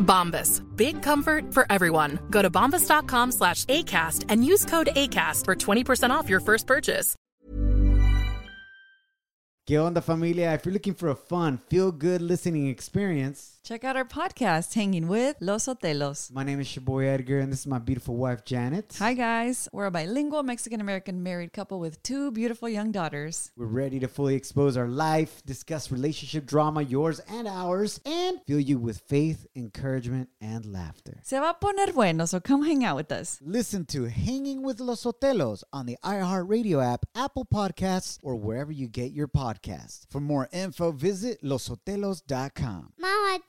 Bombas. Big comfort for everyone. Go to bombas.com slash ACAST and use code ACAST for 20% off your first purchase. ¿Qué onda, familia? If you're looking for a fun, feel good listening experience, Check out our podcast, Hanging with Los Otelos. my name is your boy Edgar, and this is my beautiful wife, Janet. Hi, guys. We're a bilingual Mexican American married couple with two beautiful young daughters. We're ready to fully expose our life, discuss relationship drama, yours and ours, and fill you with faith, encouragement, and laughter. Se va a poner bueno, so come hang out with us. Listen to Hanging with Los Otelos on the iHeartRadio app, Apple Podcasts, or wherever you get your podcasts. For more info, visit losotelos.com. Mama,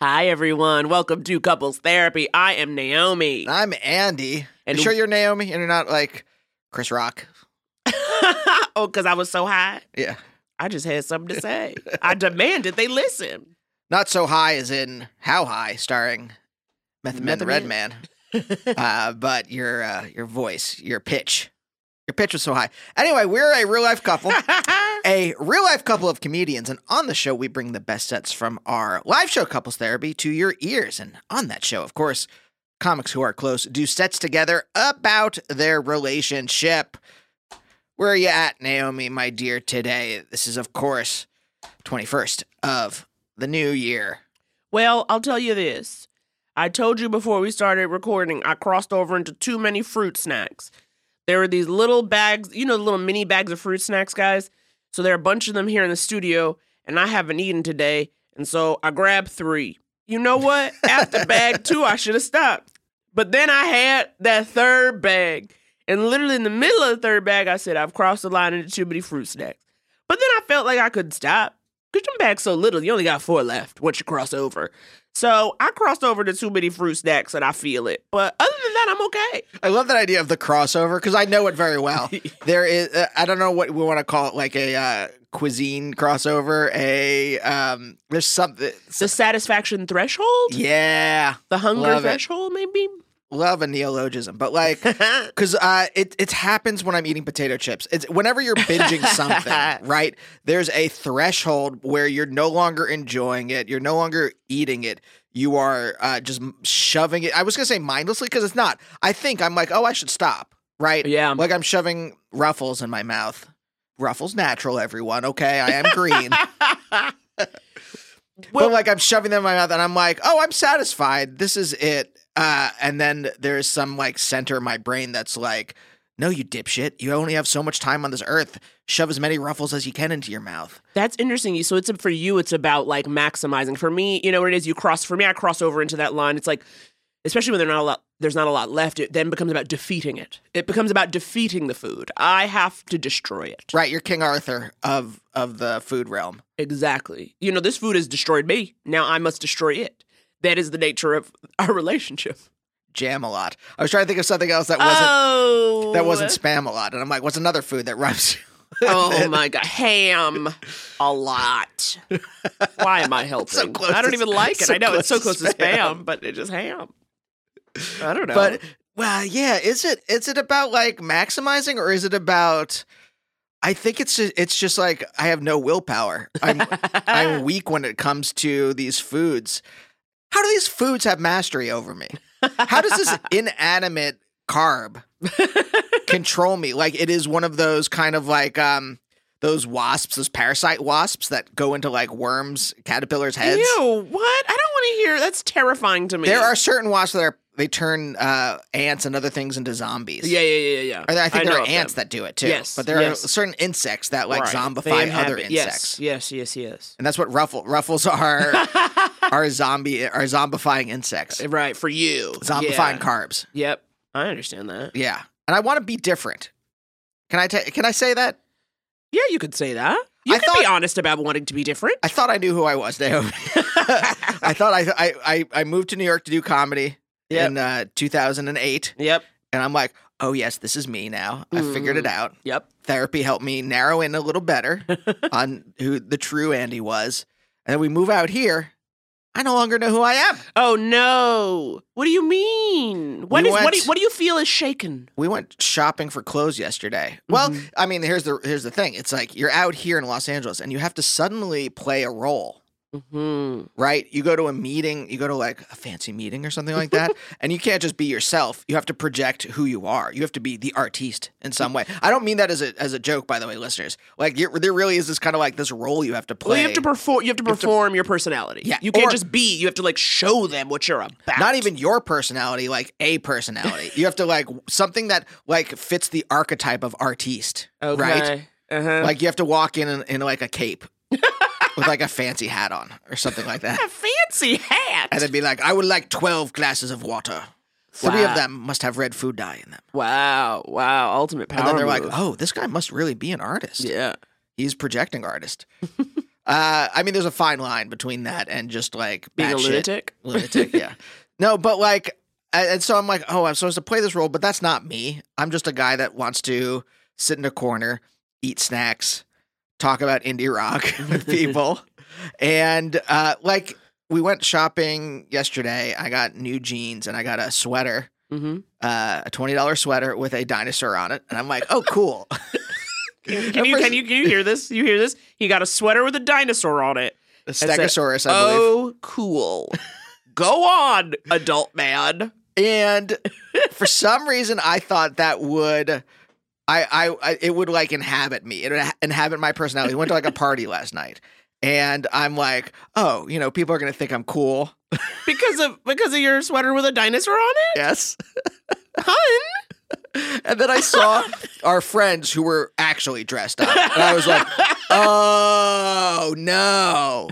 Hi, everyone. Welcome to Couples Therapy. I am Naomi. I'm Andy. And- you sure you're Naomi and you're not like Chris Rock? oh, because I was so high. Yeah. I just had something to say. I demanded they listen. Not so high as in How High, starring Method Man the Redman? Uh, but your uh, your voice, your pitch, your pitch was so high. Anyway, we're a real life couple, a real life couple of comedians, and on the show we bring the best sets from our live show, Couples Therapy, to your ears. And on that show, of course, comics who are close do sets together about their relationship. Where are you at, Naomi, my dear, today? This is, of course, 21st of the new year. Well, I'll tell you this. I told you before we started recording, I crossed over into too many fruit snacks. There were these little bags, you know, the little mini bags of fruit snacks, guys. So there are a bunch of them here in the studio, and I haven't eaten today. And so I grabbed three. You know what? After bag two, I should have stopped. But then I had that third bag. And literally in the middle of the third bag, I said, I've crossed the line into too many fruit snacks. But then I felt like I couldn't stop. Because them bags so little, you only got four left once you cross over. So I crossed over to too many fruit snacks and I feel it. But other than that, I'm okay. I love that idea of the crossover because I know it very well. there is, uh, I don't know what we want to call it, like a uh, cuisine crossover. A um, there's something. The satisfaction threshold? Yeah, The hunger Love it. threshold, maybe? Love a neologism, but like because uh, it it happens when I'm eating potato chips. It's whenever you're binging something, right? There's a threshold where you're no longer enjoying it. You're no longer eating it. You are uh, just shoving it. I was gonna say mindlessly because it's not. I think I'm like, oh, I should stop. Right? Yeah. Like I'm shoving ruffles in my mouth. Ruffles natural, everyone. Okay, I am green. Well- but like I'm shoving them in my mouth and I'm like, oh, I'm satisfied. This is it. Uh, and then there's some like center of my brain that's like, no, you dipshit. You only have so much time on this earth. Shove as many ruffles as you can into your mouth. That's interesting. So it's for you, it's about like maximizing. For me, you know what it is? You cross. For me, I cross over into that line. It's like, especially when there's not a lot, there's not a lot left. It then becomes about defeating it. It becomes about defeating the food. I have to destroy it. Right, you're King Arthur of of the food realm. Exactly. You know, this food has destroyed me. Now I must destroy it. That is the nature of our relationship. Jam a lot. I was trying to think of something else that wasn't oh, that wasn't spam a lot, and I'm like, what's another food that rhymes? Oh my god, ham a lot. Why am I helping? So close I don't to- even like it. so I know it's so close close to to spam, spam. but it's just ham. I don't know. But well, yeah, is it is it about like maximizing or is it about I think it's just, it's just like I have no willpower. I'm I'm weak when it comes to these foods. How do these foods have mastery over me? How does this inanimate carb control me? Like it is one of those kind of like um those wasps, those parasite wasps that go into like worms, caterpillars' heads. Ew, what? I don't want to hear. That's terrifying to me. There are certain wasps that are they turn uh, ants and other things into zombies. Yeah, yeah, yeah, yeah. Or I think know there are ants them. that do it too. Yes, But there yes. are certain insects that like Right. Zombify other insects. Yes, yes, yes, yes. And that's what ruffle ruffles are are zombie are zombifying insects. Right for you, Zombifying Yeah. carbs. Yep, I understand that. Yeah. And I want to be different. Can I ta- can I say that? Yeah, you could say that. You I can be honest about wanting to be different. I thought I knew who I was, Naomi. I thought I, I I I moved to New York to do comedy Yep. in uh, 2008 Yep, and I'm like, "Oh yes, this is me now. I figured it Mm. out." yep. therapy helped me narrow in a little better on who the true Andy was. And then we move out here. I no longer know who I am. Oh no! What do you mean? What We is what? Do you, what do you feel is shaken? We went shopping for clothes yesterday. Well, I mean, here's the here's the thing. It's like you're out here in Los Angeles and you have to suddenly play a role. Hmm Right? You go to a meeting, you go to like a fancy meeting or something like that, and you can't just be yourself. You have to project who you are. You have to be the artiste in some way. I don't mean that as a as a joke, by the way, listeners. Like you're, there really is this kind of like this role you have to play. Well, you have to perform. You have to have to- perform your personality. Yeah, you can't or- just be. You have to like show them what you're about. not even your personality, like a personality. you have to like something that like fits the archetype of artiste, okay. right? Uh-huh. Like you have to walk in, in in like a cape with like a fancy hat on or something like that, a fancy hat. and then be like, "I would like twelve glasses of water. Three of them must have red food dye in them." wow! Wow! Ultimate power. And then they're like, "Oh, this guy must really be an artist. yeah. He's projecting artist." uh, I mean, there's a fine line between that and just like Being a lunatic. lunatic. Yeah. No, but like, and so I'm like, oh, I'm supposed to play this role, but that's not me. I'm just a guy that wants to sit in a corner, eat snacks, talk about indie rock with people, and uh, like we went shopping yesterday. I got new jeans and I got a sweater. Mm-hmm. Uh, a twenty dollars sweater with a dinosaur on it, and I'm like, "Oh, cool!" Can, can you can you can you hear this? You hear this? He got a sweater with a dinosaur on it. A I said, Stegosaurus, I believe. Oh, cool. Go on, adult man. And for some reason, I thought that would, I, I, I, it would like inhabit me. It would inhabit my personality. We went to like a party last night, and I'm like, oh, you know, people are gonna think I'm cool. Because of because of your sweater with a dinosaur on it? Yes. Hun? And then I saw our friends who were actually dressed up, and I was like, oh no,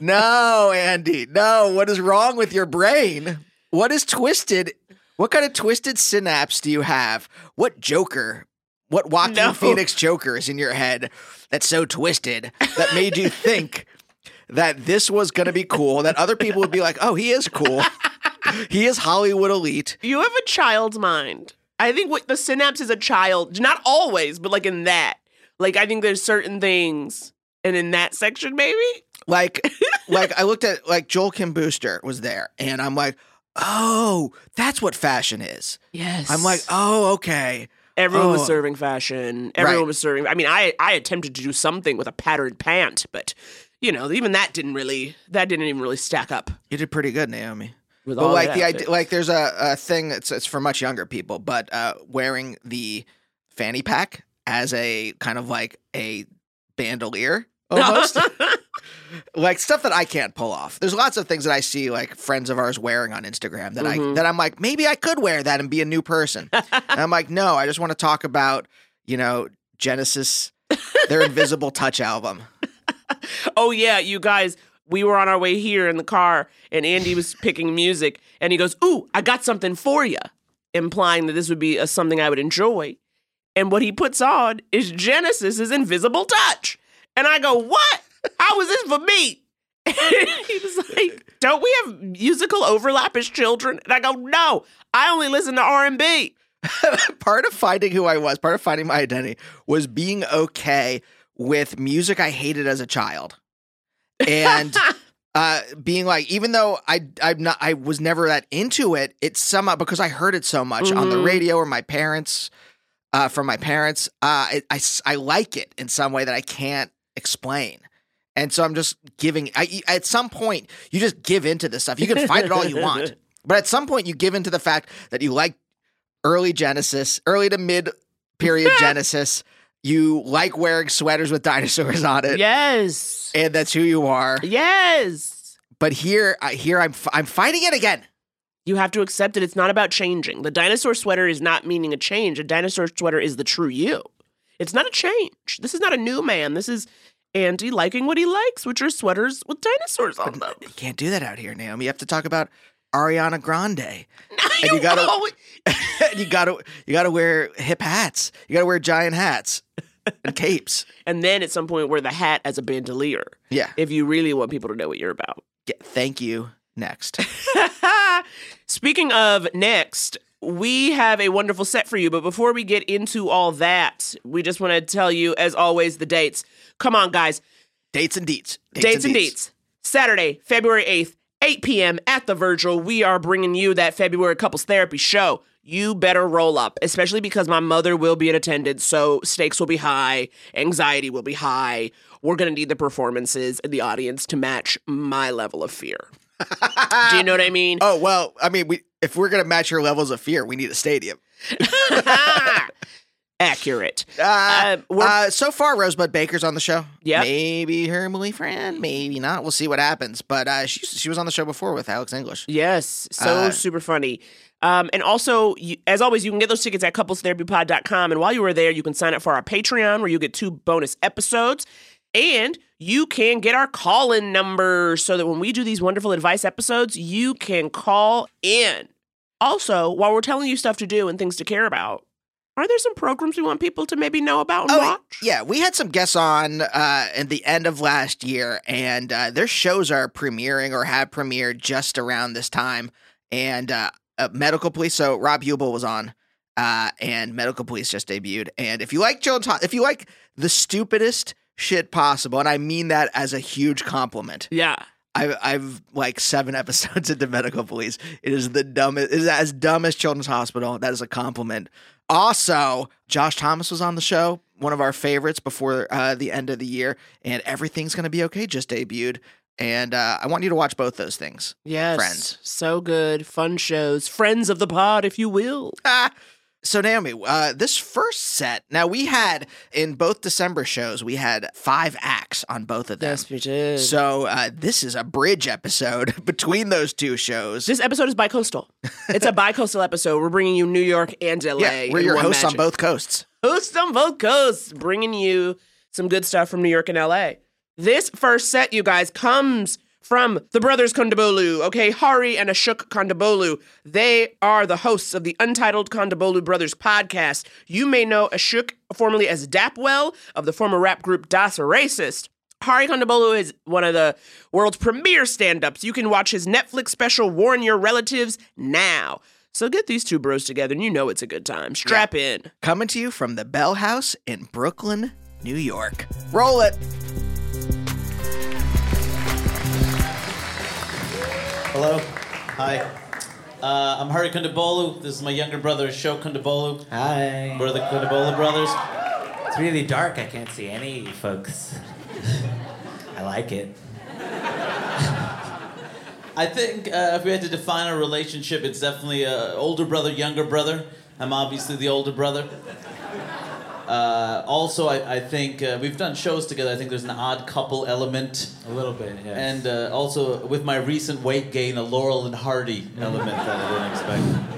no, Andy, no. What is wrong with your brain? What is twisted? What kind of twisted synapse do you have? What Joker? What Joaquin No. Phoenix Joker is in your head that's so twisted that made you think that this was going to be cool? That other people would be like, "Oh, he is cool. he is Hollywood elite." You have a child's mind. I think what the synapse is a child, not always, but like in that. Like I think there's certain things and in that section maybe. Like, like I looked at like Joel Kim Booster was there, and I'm like, oh, that's what fashion is. Yes. I'm like, oh, okay. Everyone was Oh. serving fashion. Everyone Right. was serving. I mean, I I attempted to do something with a patterned pant, but you know, even that didn't really that didn't even really stack up You did pretty good, Naomi. with But all like the idea, like there's a, a thing that's it's for much younger people, but uh, wearing the fanny pack as a kind of like a bandolier almost. Like stuff that I can't pull off. There's lots of things that I see like friends of ours wearing on Instagram that I Mhm. that I'm like maybe I could wear that and be a new person. and I'm like no, I just want to talk about you know Genesis, their Invisible Touch album. oh yeah, you guys, we were on our way here in the car, and Andy was picking music, and he goes, "Ooh, I got something for you," implying that this would be a, something I would enjoy. And what he puts on is Genesis's Invisible Touch, and I go, "What? How is this for me?" And he was like, "Don't we have musical overlap as children?" And I go, "No, I only listen to R and B." part of finding who I was, part of finding my identity was being okay with music I hated as a child. And uh being like even though I I'm not I was never that into it, it's somehow because I heard it so much on the Mhm. radio or my parents uh from my parents, uh I, I I like it in some way that I can't explain. And so I'm just giving I at some point you just give into this stuff. You can fight it all you want. But at some point you give into the fact that you like early Genesis, early to mid period Genesis. You like wearing sweaters with dinosaurs on it, Yes. and that's who you are. Yes. But here, I here I'm I'm fighting it again. You have to accept it. It's not about changing. The dinosaur sweater is not meaning a change. A dinosaur sweater is the true you. It's not a change. This is not a new man. This is Andy liking what he likes, which are sweaters with dinosaurs on them. You can't do that out here, Naomi. You have to talk about Ariana Grande. you, you gotta- always- you gotta you gotta wear hip hats. You gotta wear giant hats and capes. and then at some point wear the hat as a bandolier Yeah. if you really want people to know what you're about. yeah. Thank you. Next. Speaking of next, we have a wonderful set for you. But before we get into all that, we just want to tell you, as always, the dates. Come on, guys. Dates and deets. Dates, and deets. Saturday, February 8th, 8 p.m. at the Virgil. We are bringing you that February Couples Therapy show. You better roll up, especially because my mother will be in attendance. So stakes will be high, anxiety will be high. We're going to need the performances and the audience to match my level of fear. Do you know what I mean? Oh well, I mean, we if we're gonna match your levels of fear, we need a stadium. Accurate. Uh, Uh, uh, so far, Rosebud Baker's on the show. Yeah, Maybe her Emily friend, maybe not. We'll see what happens. But uh, she she was on the show before with Alex English. Yes, so Uh, super funny. Um, and also, you, as always, you can get those tickets at couplestherapypod.com. And while you are there, you can sign up for our Patreon where you get two bonus episodes. And you can get our call in number so that when we do these wonderful advice episodes, you can call in. Also, while we're telling you stuff to do and things to care about, are there some programs we want people to maybe know about and Oh, watch? yeah, we had some guests on uh, at the end of last year, and uh, their shows are premiering or have premiered just around this time. And uh, uh, Medical Police, so Rob Huebel was on, uh, and Medical Police just debuted. And if you like Ho- if you like the stupidest shit possible, and I mean that as a huge compliment, Yeah. I've, I've like seven episodes into Medical Police. It is the dumbest. It is as dumb as Children's Hospital. That is a compliment. Also, Josh Thomas was on the show, one of our favorites before uh, the end of the year, and everything's gonna be okay. Just debuted, and uh, I want you to watch both those things. Yes. Friends. So good. Fun shows. Friends of the pod, if you will. Ah. So Naomi, uh, this first set. Now we had in both December shows, we had five acts on both of them. Yes, we did. So uh, this is a bridge episode between those two shows. This episode is bi-coastal. It's a bi-coastal episode. We're bringing you New York and LA. yeah, we're your hosts on both coasts. Hosts on both coasts, bringing you some good stuff from New York and LA. This first set, you guys, comes from the brothers Kondabolu. Okay, Hari and Ashok Kondabolu. They are the hosts of the Untitled Kondabolu Brothers podcast. You may know Ashok formerly as Dapwell of the former rap group Das Racist. Hari Kondabolu is one of the world's premier stand-ups. You can watch his Netflix special Warn Your Relatives now. So get these two bros together and you know it's a good time. Strap in. Coming to you from the Bell House in Brooklyn, New York. Roll it. Hello. Hi. Uh, I'm Hari Kondabolu. This is my younger brother, Ashok Kondabolu. Hi. We're the Kondabolu brothers. It's really dark. I can't see any folks. I like it. I think uh, if we had to define our relationship, it's definitely uh, older brother, younger brother. I'm obviously the older brother. Uh, also, I, I think uh, we've done shows together. I think there's an odd couple element. A little bit, yes. And uh, also, with my recent weight gain, a Laurel and Hardy element that I didn't expect.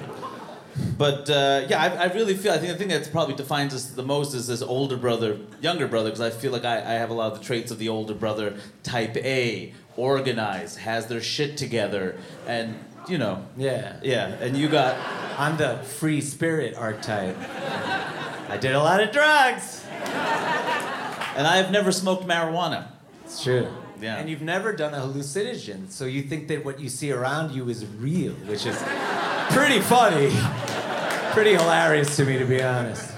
But uh, yeah, I, I really feel. I think the thing that probably defines us the most is this older brother, younger brother, because I feel like I, I have a lot of the traits of the older brother. Type A, organized, has their shit together, and you know, Yeah. yeah. And you got I'm the free spirit archetype. I did a lot of drugs. and I have never smoked marijuana. It's true. Yeah. And you've never done a hallucinogen, so you think that what you see around you is real, which is pretty funny. pretty hilarious to me, to be honest.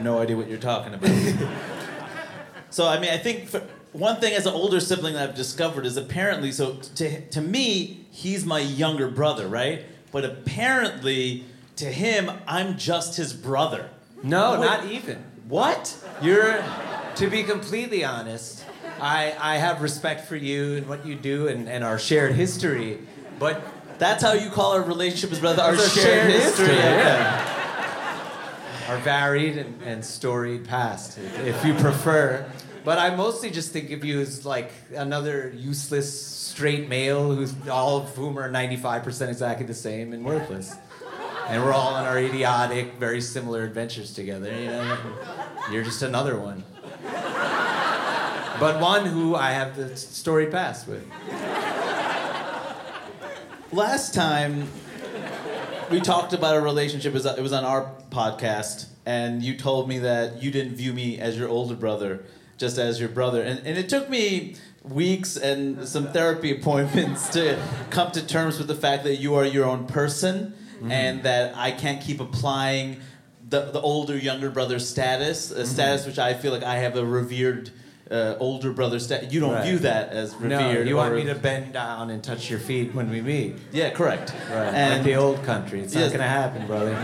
No idea what you're talking about. so I mean, I think for, one thing as an older sibling that I've discovered is apparently so to to me he's my younger brother, right? But apparently to him I'm just his brother. No, not even. What? You're, to be completely honest, I, I have respect for you and what you do and, and our shared history, but That's how you call our relationship as brother, our It's shared, history. yeah. Our varied and, and storied past, if, if you prefer. But I mostly just think of you as like another useless straight male who's all of whom are 95% exactly the same and worthless. And we're all on our idiotic, very similar adventures together, you know? You're just another one. But one who I have the story past with. Last time we talked about a relationship, it was, on our podcast, and you told me that you didn't view me as your older brother, just as your brother. And, and it took me weeks and some therapy appointments to come to terms with the fact that you are your own person and that I can't keep applying the, the older younger brother status, a status which I feel like I have a revered uh, older brother status. You don't Right. view that as revered. No, you want me to bend down and touch your feet when we meet. Yeah, correct. Right. And like the old country. It's Yes. not gonna happen, brother.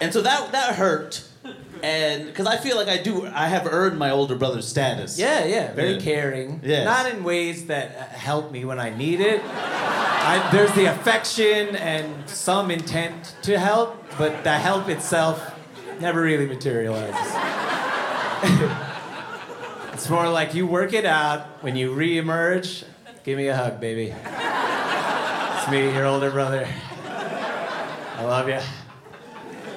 And so that that hurt, and because I feel like I do, I have earned my older brother's status. Yeah, yeah. Very Yeah. caring. Yes. Not in ways that uh, help me when I need it. I, there's the affection and some intent to help, but the help itself never really materializes. it's more like you work it out. When you re-emerge, give me a hug, baby. It's me, your older brother. I love you.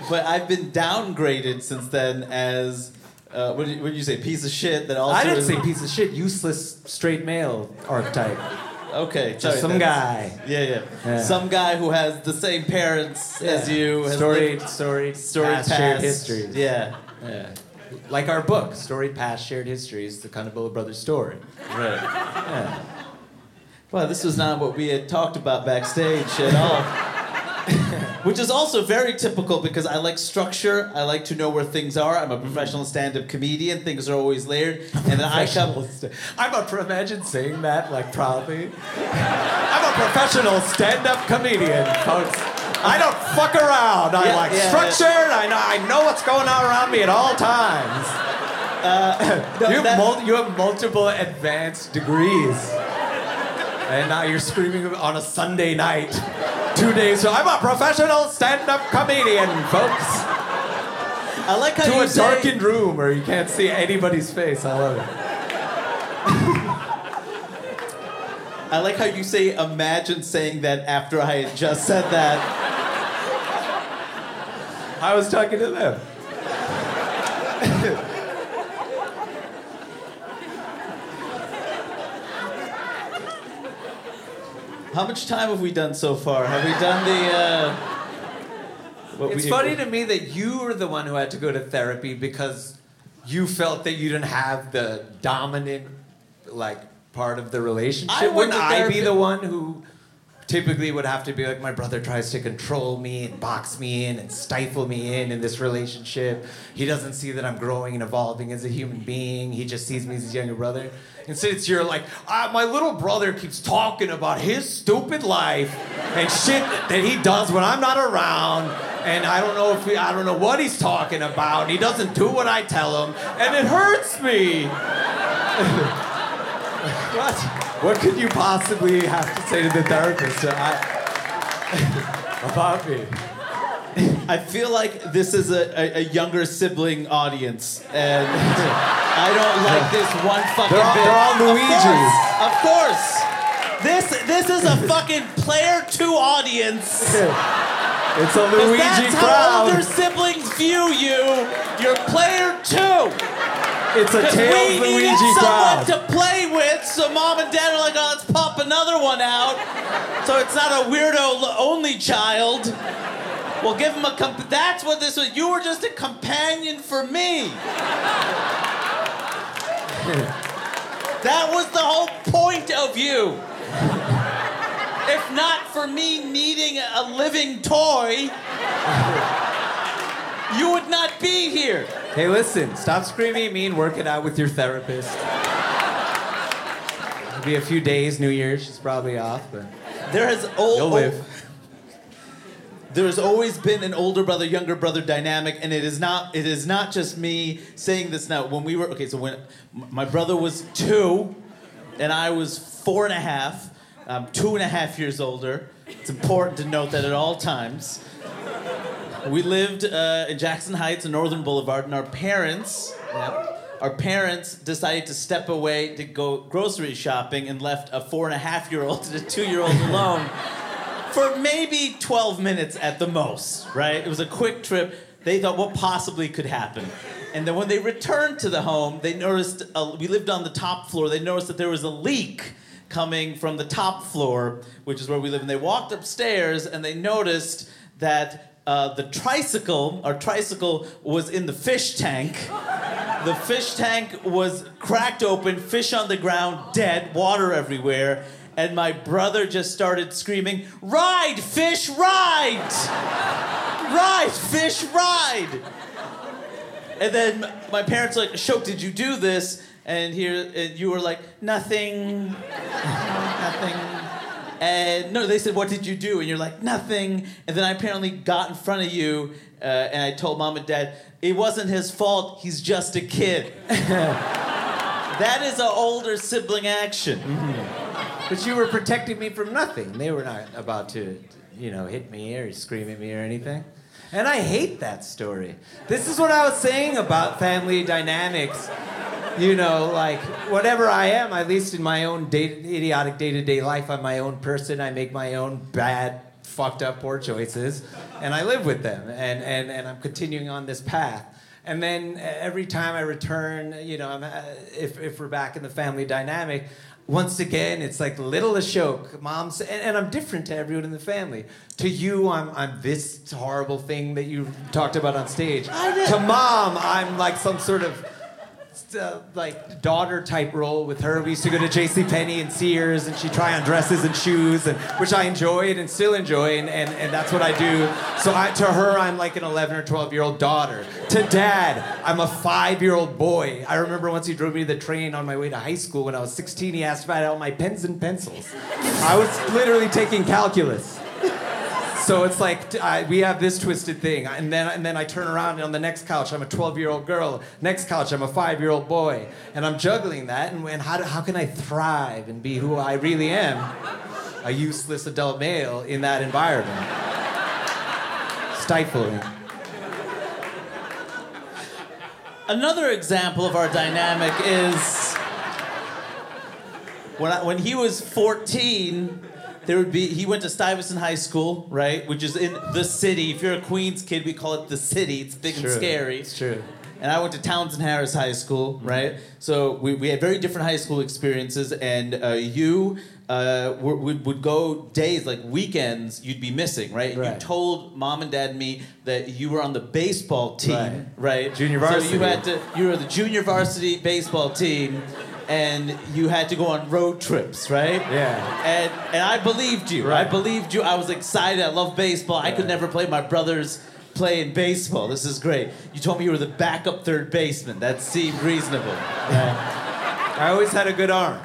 But I've been downgraded since then as uh, what, did you, what did you say? Piece of shit. That also I didn't is- say piece of shit. Useless straight male archetype. Okay, Just sorry, some guy. Yeah, yeah, Yeah. Some guy who has the same parents as you. Has Storied, lived- storied, storied past, past. shared histories. Yeah. Yeah. Like our book, Storied Past Shared Histories, the Cannibal Brothers story. Right. Yeah. Well, this was not what we had talked about backstage at all. Which is also very typical because I like structure. I like to know where things are. I'm a mm-hmm. professional stand-up comedian. Things are always layered, and then I come. I'm a pro- imagine saying that like proudly. I'm a professional stand-up comedian, folks. I don't fuck around. I Yeah, like yeah, structure. I know I know what's going on around me at all times. Uh, no, you, have mul- you have multiple advanced degrees. And now you're screaming on a Sunday night. Two days. So I'm a professional stand-up comedian, folks. I like how to you a say- darkened room where you can't see anybody's face. I love it. I like how you say imagine saying that after I had just said that. I was talking to them. How much time have we done so far? Have we done the? Uh, what It's funny to me that you were the one who had to go to therapy because you felt that you didn't have the dominant, like, part of the relationship. I Wouldn't I be the one who typically would have to be like, my brother tries to control me and box me in and stifle me in in this relationship. He doesn't see that I'm growing and evolving as a human being. He just sees me as his younger brother. Instead, it's you're like, ah, my little brother keeps talking about his stupid life and shit that he does when I'm not around. And I don't know if he, I don't know what he's talking about. He doesn't do what I tell him, and it hurts me. what? What could you possibly have to say to the therapist uh, I, about me? I feel like this is a, a, a younger sibling audience, and I don't like this one fucking They're all- bit. they're all Of Luigis. course, Of course. This this is a fucking player two audience. It's a Luigi that's how crowd. older siblings view you. You're player two. It's a 'Cause Tails we needed someone crowd. to play with, so mom and dad are like, oh, let's pop another one out. So it's not a weirdo l- only child. We'll give him a comp- That's what this was. You were just a companion for me. that was the whole point of you. if not for me needing a living toy, you would not be here. Hey, listen, stop screaming at me and work it out with your therapist. It'll be a few days, New Year's, she's probably off, but There has you'll live. There's always been an older brother, younger brother dynamic, and it is not. It is not just me saying this now. When we were okay, so when my brother was two, and I was four and a half, I'm two and a half years older. It's important to note that at all times. We lived uh, in Jackson Heights and Northern Boulevard, and our parents, our parents decided to step away to go grocery shopping and left a four and a half year old and a two year old alone for maybe 12 minutes at the most, right? It was a quick trip. They thought what possibly could happen. And then when they returned to the home, they noticed a, we lived on the top floor. They noticed that there was a leak coming from the top floor, which is where we live. And they walked upstairs and they noticed that uh, the tricycle, our tricycle, was in the fish tank. The fish tank was cracked open, fish on the ground, dead, water everywhere. And my brother just started screaming, Ride, fish, ride! Ride, fish, ride! And then my parents like, Shok, did you do this? And here, and you were like, nothing, nothing. And no, they said, what did you do? And you're like, nothing. And then I apparently got in front of you, uh, and I told mom and dad, it wasn't his fault. He's just a kid. that is an older sibling action. But you were protecting me from nothing. They were not about to, you know, hit me or scream at me or anything. And I hate that story. This is what I was saying about family dynamics. You know, like whatever I am, at least in my own day, idiotic day-to-day life, I'm my own person. I make my own bad, fucked up poor choices, and I live with them. And and and I'm continuing on this path. And then uh, every time I return, you know, I'm, uh, if if we're back in the family dynamic, once again, it's like little Ashok, mom's, and, and I'm different to everyone in the family. To you, I'm, I'm this horrible thing that you talked about on stage. To mom, I'm like some sort of uh, like daughter type role with her. We used to go to J.C. Penney and Sears, and she'd try on dresses and shoes, and which I enjoyed and still enjoy, and, and, and that's what I do. So I, to her, I'm like an 11 or 12 year old daughter. To dad, I'm a five year old boy. I remember once he drove me to the train on my way to high school when I was 16. He asked if I had all my pens and pencils. I was literally taking calculus. So it's like I, we have this twisted thing, and then and then I turn around and on the next couch I'm a 12 year old girl. Next couch I'm a five year old boy, and I'm juggling that. And, and how how can I thrive and be who I really am, a useless adult male in that environment? Stifling. Another example of our dynamic is when, I, when he was 14, there would be he went to Stuyvesant High School, right, which is in the city. If you're a Queens kid, we call it the city. It's big and True. scary. It's true. And I went to Townsend Harris High School, right? So we, we had very different high school experiences, and uh, you uh, were, would, would go days, like weekends, you'd be missing, right? Right. You told mom and dad and me that you were on the baseball team, Right. right? Junior So varsity. you had to, you were the junior varsity baseball team, and you had to go on road trips, right? Yeah. And, and I believed you. I believed you. I was excited. I love baseball. I could never play my brothers playing baseball. This is great. You told me you were the backup third baseman. That seemed reasonable. Yeah. I always had a good arm.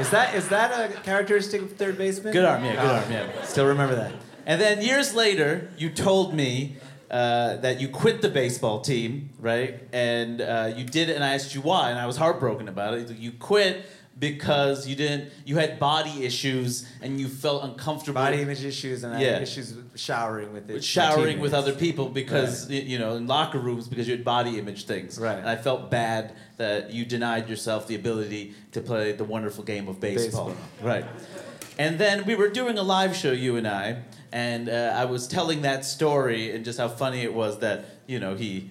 Is that is that a characteristic of third baseman? Good arm, yeah, good Ah, arm, yeah. Still remember that. And then years later, you told me uh, that you quit the baseball team, right? And uh, you did it, and I asked you why, and I was heartbroken about it. You quit because you didn't, you had body issues, and you felt uncomfortable. Body image issues and I Yeah. had issues with showering with it. showering with other people because y- you know in locker rooms because you had body image things Right. and i felt bad that you denied yourself the ability to play the wonderful game of baseball, Baseball. right and then we were doing a live show you and i and uh, i was telling that story and just how funny it was that you know he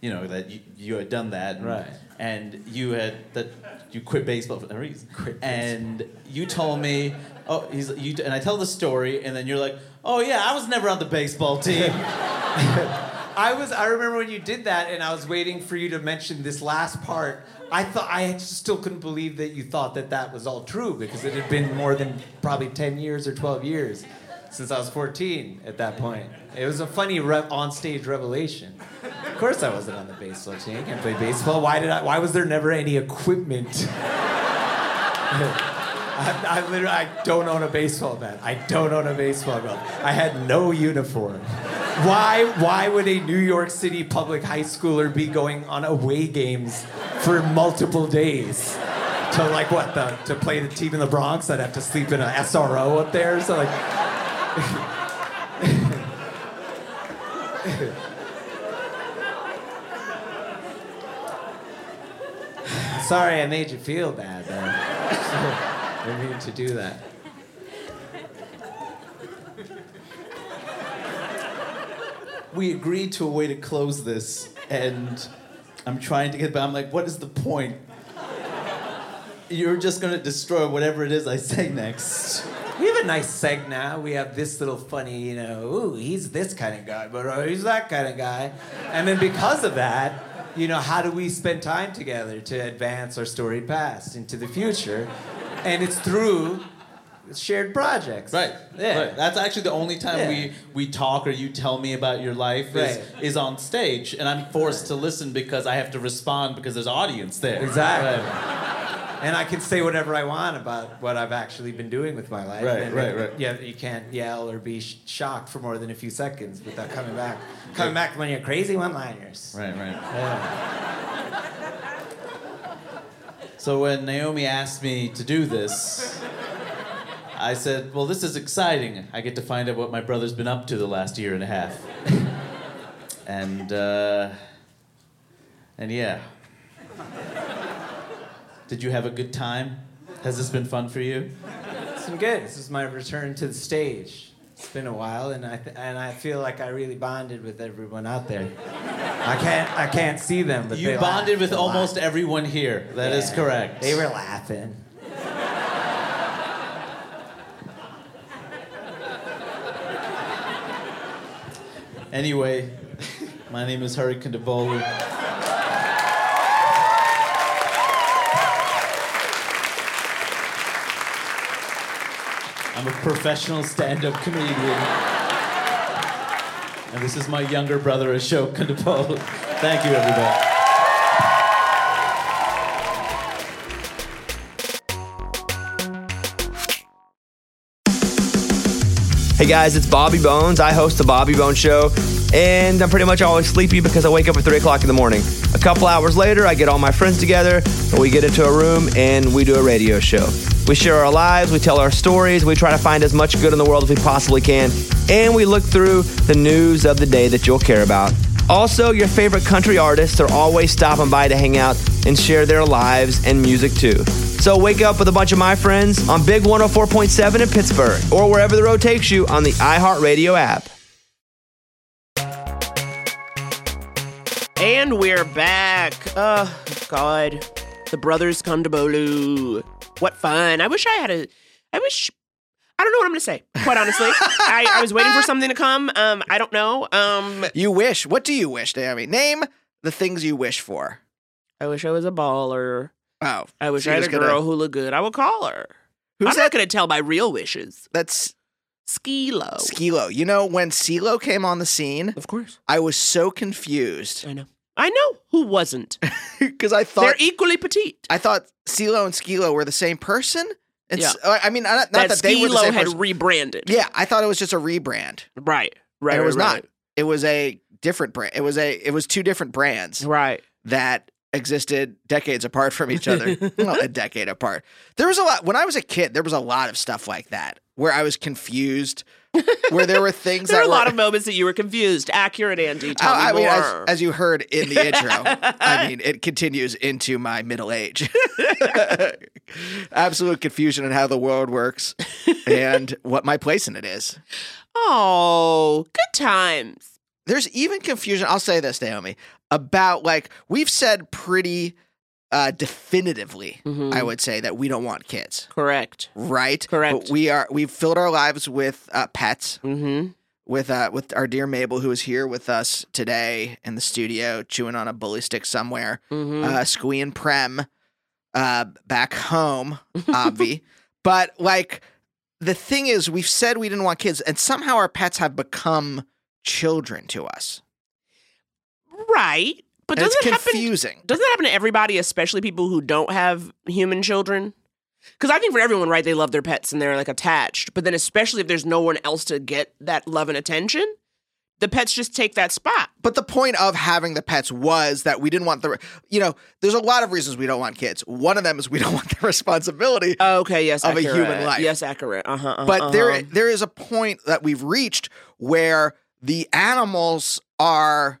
you know that you, you had done that and, Right. and you had that you quit baseball for no reason and you told me oh he's you and i tell the story and then you're like oh yeah i was never on the baseball team I was. I remember when you did that, and I was waiting for you to mention this last part. I thought I still couldn't believe that you thought that that was all true because it had been more than probably ten years or twelve years since I was fourteen at that point. It was a funny re- on-stage revelation. Of course, I wasn't on the baseball team. I can't play baseball. Why did I? Why was there never any equipment? I, I literally I don't own a baseball bat. I don't own a baseball glove. I had no uniform. Why why would a New York City public high schooler be going on away games for multiple days? To like what the to play the team in the Bronx? I'd have to sleep in a SRO up there. So like Sorry I made you feel bad. I mean to do that. we agreed to a way to close this, and I'm trying to get, but I'm like, what is the point? You're just gonna destroy whatever it is I say next. We have a nice seg now. We have this little funny, you know, ooh, he's this kind of guy, but oh, he's that kind of guy. And then because of that, you know, how do we spend time together to advance our storied past into the future? And it's through shared projects. Right. Yeah. Right. That's actually the only time Yeah. we we talk or you tell me about your life is, Right. is on stage, and I'm forced to listen because I have to respond because there's audience there. Exactly. Right. And I can say whatever I want about what I've actually been doing with my life. Right, and, right, right. Yeah, you can't yell or be sh- shocked for more than a few seconds without coming back. Coming back when you're crazy one-liners. Right. Right. Yeah. So when Naomi asked me to do this, I said, "Well, this is exciting. I get to find out what my brother's been up to the last year and a half." and uh, and yeah. Did you have a good time? Has this been fun for you? It's been good. This is my return to the stage. It's been a while, and I th- and I feel like I really bonded with everyone out there. I can't I can't see them, but you bonded with almost everyone here. That is Yeah. correct. They were laughing. Anyway, my name is Hari Kondabolu. I'm a professional stand-up comedian. And this is my younger brother, Ashok Kondabolu. Thank you, everybody. Hey guys, it's Bobby Bones. I host the Bobby Bones Show, and I'm pretty much always sleepy because I wake up at 3 o'clock in the morning. A couple hours later, I get all my friends together, and we get into a room and we do a radio show. We share our lives, we tell our stories, we try to find as much good in the world as we possibly can, and we look through the news of the day that you'll care about. Also, your favorite country artists are always stopping by to hang out and share their lives and music too. So wake up with a bunch of my friends on Big 104.7 in Pittsburgh or wherever the road takes you on the iHeartRadio app. And we're back. Oh, God. The brothers Kondabolu. What fun. I wish I had a. I wish. I don't know what I'm going to say, quite honestly. I, I was waiting for something to come. Um, I don't know. Um, You wish. What do you wish, Naomi? Name the things you wish for. I wish I was a baller. Oh, I wish so I had a just gonna- girl who looked good. I would call her. Who's I'm that? not going to tell my real wishes. That's Skee-Lo. Skee-Lo. You know, when Skee-Lo came on the scene, Of course. I was so confused I know. I know who wasn't. because I thought They're equally petite. I thought CeeLo and Skee-Lo were the same person. And Yeah. s- uh, I mean, not, not that that, they were the same had person. rebranded. yeah, I thought it was just a rebrand. Right. Right. and it was right, not. It was a different brand. It was a. It was two different brands Right. that existed decades apart from each other. well, a decade apart. There was a lot when I was a kid. There was a lot of stuff like that where I was confused. Where there were things There that were a were, lot of moments that you were confused. Accurate, Andy. Tell oh, I, I me mean, as, more. as you heard in the intro, I mean, it continues into my middle age. Absolute confusion in how the world works and what my place in it is. oh, good times. There's even confusion. I'll say this, Naomi, about like we've said pretty uh, definitively. Mhm. I would say that we don't want kids, Correct. right? Correct. But we are. We've filled our lives with uh, pets. Mm-hmm. with uh with our dear Mabel who is here with us today in the studio chewing on a bully stick somewhere. Mhm. Uh Squee and Prem uh back home, obvi. but like the thing is we've said we didn't want kids and somehow our pets have become children to us. Right. But And does it's it happen? confusing. Doesn't it happen to everybody, especially people who don't have human children? Because I think for everyone, right, they love their pets and they're like attached. But then, especially if there's no one else to get that love and attention, the pets just take that spot. But the point of having the pets was that we didn't want the, you know, there's a lot of reasons we don't want kids. One of them is we don't want the responsibility Okay, yes, of accurate. a human life. Yes, accurate. Uh huh. but there, there is a point that we've reached where the animals are.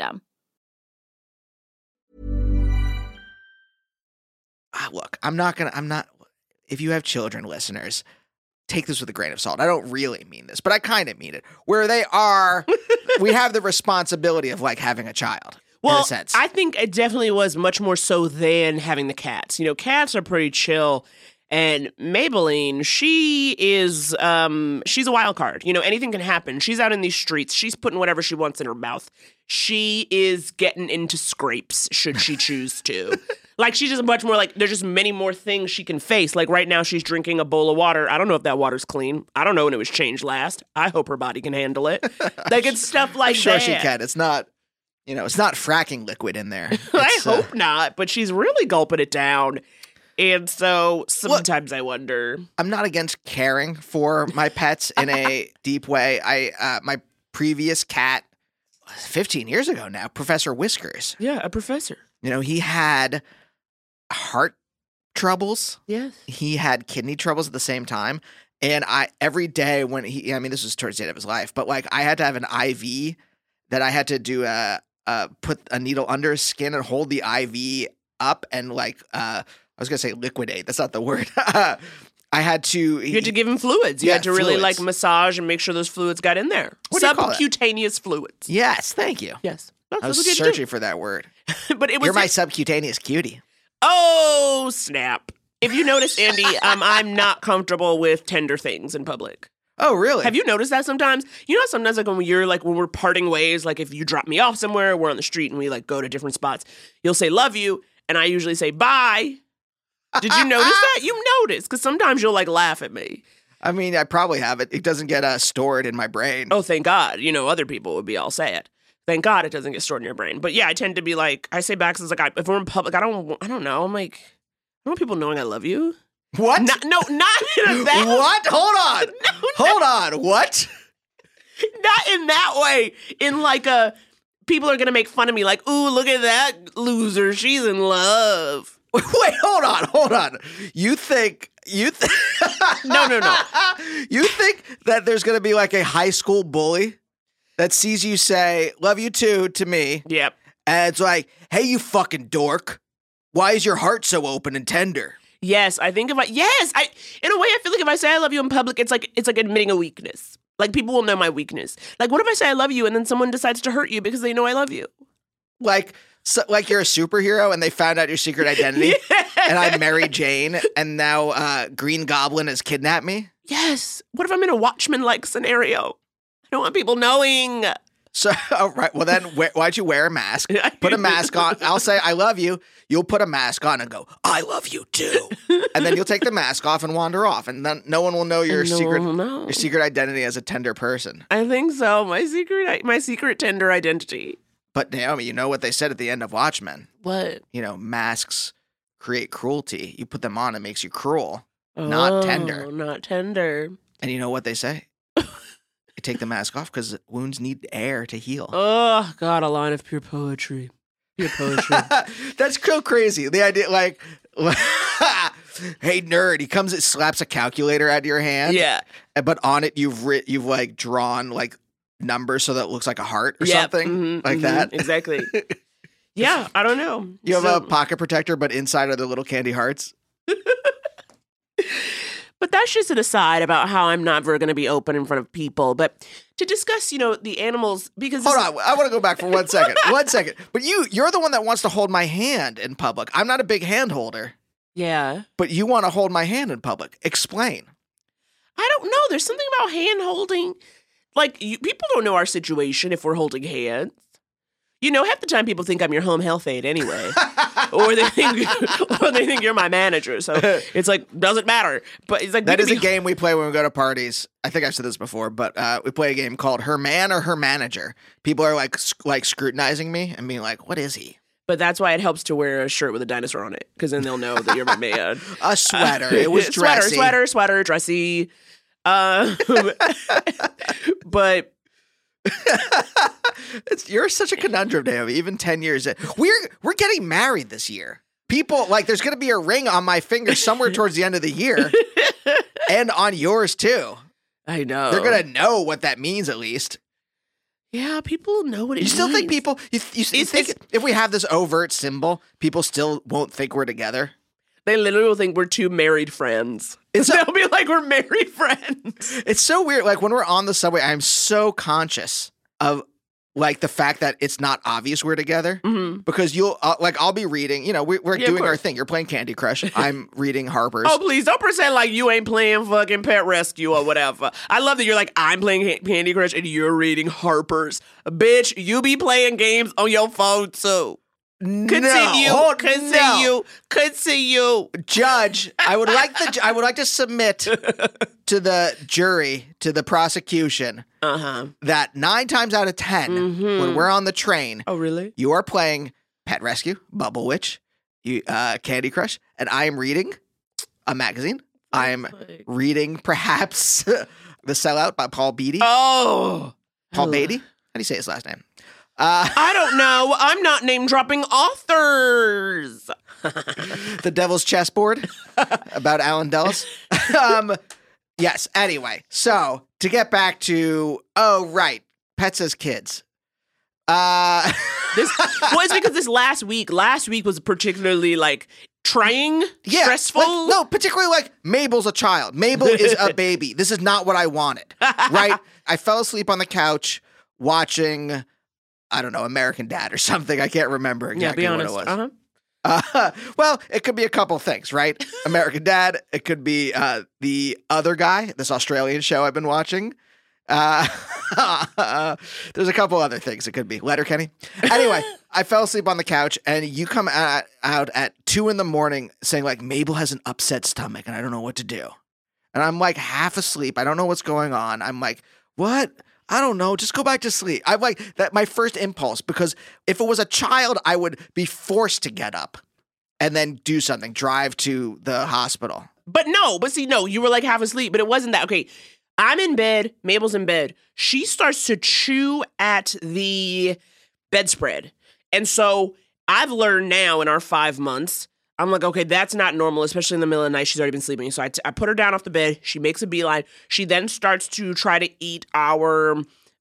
Ah, look, I'm not gonna. I'm not. If you have children, listeners, take this with a grain of salt. I don't really mean this, but I kind of mean it. Where they are, we have the responsibility of like having a child. Well, a sense. I think it definitely was much more so than having the cats. You know, cats are pretty chill. And Maybelline, she is um she's a wild card. You know, anything can happen. She's out in these streets. She's putting whatever she wants in her mouth. She is getting into scrapes should she choose to. like she's just much more like there's just many more things she can face. Like right now she's drinking a bowl of water. I don't know if that water's clean. I don't know when it was changed last. I hope her body can handle it. like it's stuff like sure that. she can. It's not. You know, it's not fracking liquid in there. I uh, hope not, but she's really gulping it down. And so sometimes I wonder. I'm not against caring for my pets in a deep way. I uh, my previous cat, 15 years ago now, Professor Whiskers. Yeah, a professor. You know, he had heart troubles. Yes. He had kidney troubles at the same time. And I every day when he I mean this was towards the end of his life, but like I had to have an IV that I had to do a uh put a needle under his skin and hold the IV up and like uh I was gonna say liquidate. That's not the word. I had to You had to give him fluids. You Yeah, had to really fluids. like massage and make sure those fluids got in there. What do you call that? Subcutaneous fluids. Yes, thank you. Yes. I was what you had searching for that word. but it was You're my subcutaneous cutie. Oh snap! If you notice, Andy, um, I'm not comfortable with tender things in public. Oh, really? Have you noticed that sometimes? You know, sometimes like when you're like when we're parting ways, like if you drop me off somewhere, we're on the street and we like go to different spots. You'll say "love you," and I usually say "bye." Did you notice that? You notice because sometimes you'll like laugh at me. I mean, I probably have it. It doesn't get uh, stored in my brain. Oh, thank God. You know, other people would be all sad. Thank God it doesn't get stored in your brain. But yeah, I tend to be like, I say back since like, I, if we're in public, I don't, I don't know. I'm like, I don't want people knowing I love you. What? Not, no, not in that. What? Hold on. Hold on. What? Not in that way. In like a, people are gonna make fun of me. Like, ooh, look at that loser. She's in love. Wait, hold on, hold on. You think you th- No, no, no. you think that there's going to be like a high school bully that sees you say "love you too" to me, Yep. and it's like, "Hey, you fucking dork, why is your heart so open and tender?" Yes, I think if I yes, I in a way I feel like if I say I love you in public, it's like it's like admitting a weakness. Like people will know my weakness. Like what if I say I love you and then someone decides to hurt you because they know I love you? Like, so, like you're a superhero and they found out your secret identity, and I'm Mary Jane, and now uh, Green Goblin has kidnapped me. Yes. What if I'm in a Watchmen like scenario? I don't want people knowing. So, all right. Well, then, wh- why'd you wear a mask? Put a mask on. I'll say, I love you. You'll put a mask on and go, I love you too. and then you'll take the mask off and wander off. And then no one will know your no secret one will know. your secret identity as a tender person. I think so. My secret my secret tender identity. But Naomi, you know what they said at the end of Watchmen? What? You know, masks create cruelty. You put them on, it makes you cruel, not oh, tender. Oh, Not tender. And you know what they say? take the mask off because wounds need air to heal. Oh God, a line of pure poetry. Pure poetry. That's so crazy. The idea, like, hey nerd, he comes, it slaps a calculator out of your hand. Yeah. but on it you've writ, you've like drawn like numbers so that it looks like a heart or Yep, something mhm, like mhm, that. Exactly. yeah, I don't know. You have So- a pocket protector, but inside are the little candy hearts. But that's just an aside about how I'm never going to be open in front of people. But to discuss, you know, the animals because Hold on, I want to go back for one second. one second. But you, you're the one that wants to hold my hand in public. I'm not a big hand holder, Yeah, but you want to hold my hand in public. Explain. I don't know. There's something about hand holding. Like you, people don't know our situation if we're holding hands. You know, half the time people think I'm your home health aide anyway, or they think, or they think you're my manager. So it's like doesn't matter. But it's like That is could a game we play when we go to parties. I think I've said this before, but uh, we play a game called Her Man or Her Manager. People are like sc- like scrutinizing me and being like, "What is he?" But that's why it helps to wear a shirt with a dinosaur on it, because then they'll know that you're my man. A sweater. it was sweater, sweater, sweater, dressy. Um, but It's, you're such a conundrum, Naomi. Even ten years in, we're we're getting married this year. People like there's going to be a ring on my finger somewhere towards the end of the year, and on yours too. I know They're going to know what that means at least. Yeah, people know what it You still think people? You, you, you think if we have this overt symbol, people still won't think we're together? They literally will think we're two married friends. They'll be like, we're married friends. It's so weird. Like when we're on the subway, I'm so conscious of like the fact that it's not obvious we're together because you'll uh, like I'll be reading. You know, we, we're Mm-hmm. Yeah, doing our thing. You're playing Candy Crush. I'm reading Harper's. Oh, please don't pretend like you ain't playing fucking Pet Rescue or whatever. I love that you're like, I'm playing Candy Crush and you're reading Harper's. Bitch, you be playing games on your phone too. Continue. hold- continue. no. Continue. Judge, I would like the I would like to submit to the jury to the prosecution uh-huh. that nine times out of 10 when we're on the train, Mm-hmm. oh really, you are playing Pet Rescue, Bubble Witch, you uh, Candy Crush, and I am reading a magazine. I am reading perhaps the Sellout by Paul Beatty. Oh, Paul Beatty. How do you say his last name? Uh, I don't know. I'm not name dropping authors. the Devil's Chessboard about Allen Dulles. um, yes. Anyway, so to get back to oh right, pets as kids. Uh, This well, it's because this last week, last week was particularly like trying, yeah, stressful. like, no, particularly like Mabel's a child. Mabel is a baby. This is not what I wanted. Right? I fell asleep on the couch watching. I don't know, American Dad or something. I can't remember yeah, exactly be what it was. Uh-huh. Uh, well, it could be a couple things, right? American Dad. It could be uh, the other guy, this Australian show I've been watching. Uh, there's a couple other things it could be. Letterkenny. Anyway, I fell asleep on the couch, and you come at, out at two in the morning saying like Mabel has an upset stomach, and I don't know what to do. And I'm like half asleep. I don't know what's going on. I'm like, what? I don't know. Just go back to sleep. I'm like that. My first impulse because if it was a child, I would be forced to get up and then do something, drive to the hospital. But no, but see, no, you were like half asleep, but it wasn't that. Okay, I'm in bed, Mabel's in bed. She starts to chew at the bedspread. And so I've learned now in our five months, I'm like, okay, that's not normal, especially in the middle of the night. She's already been sleeping. So I, t- I put her down off the bed. She makes a beeline. She then starts to try to eat our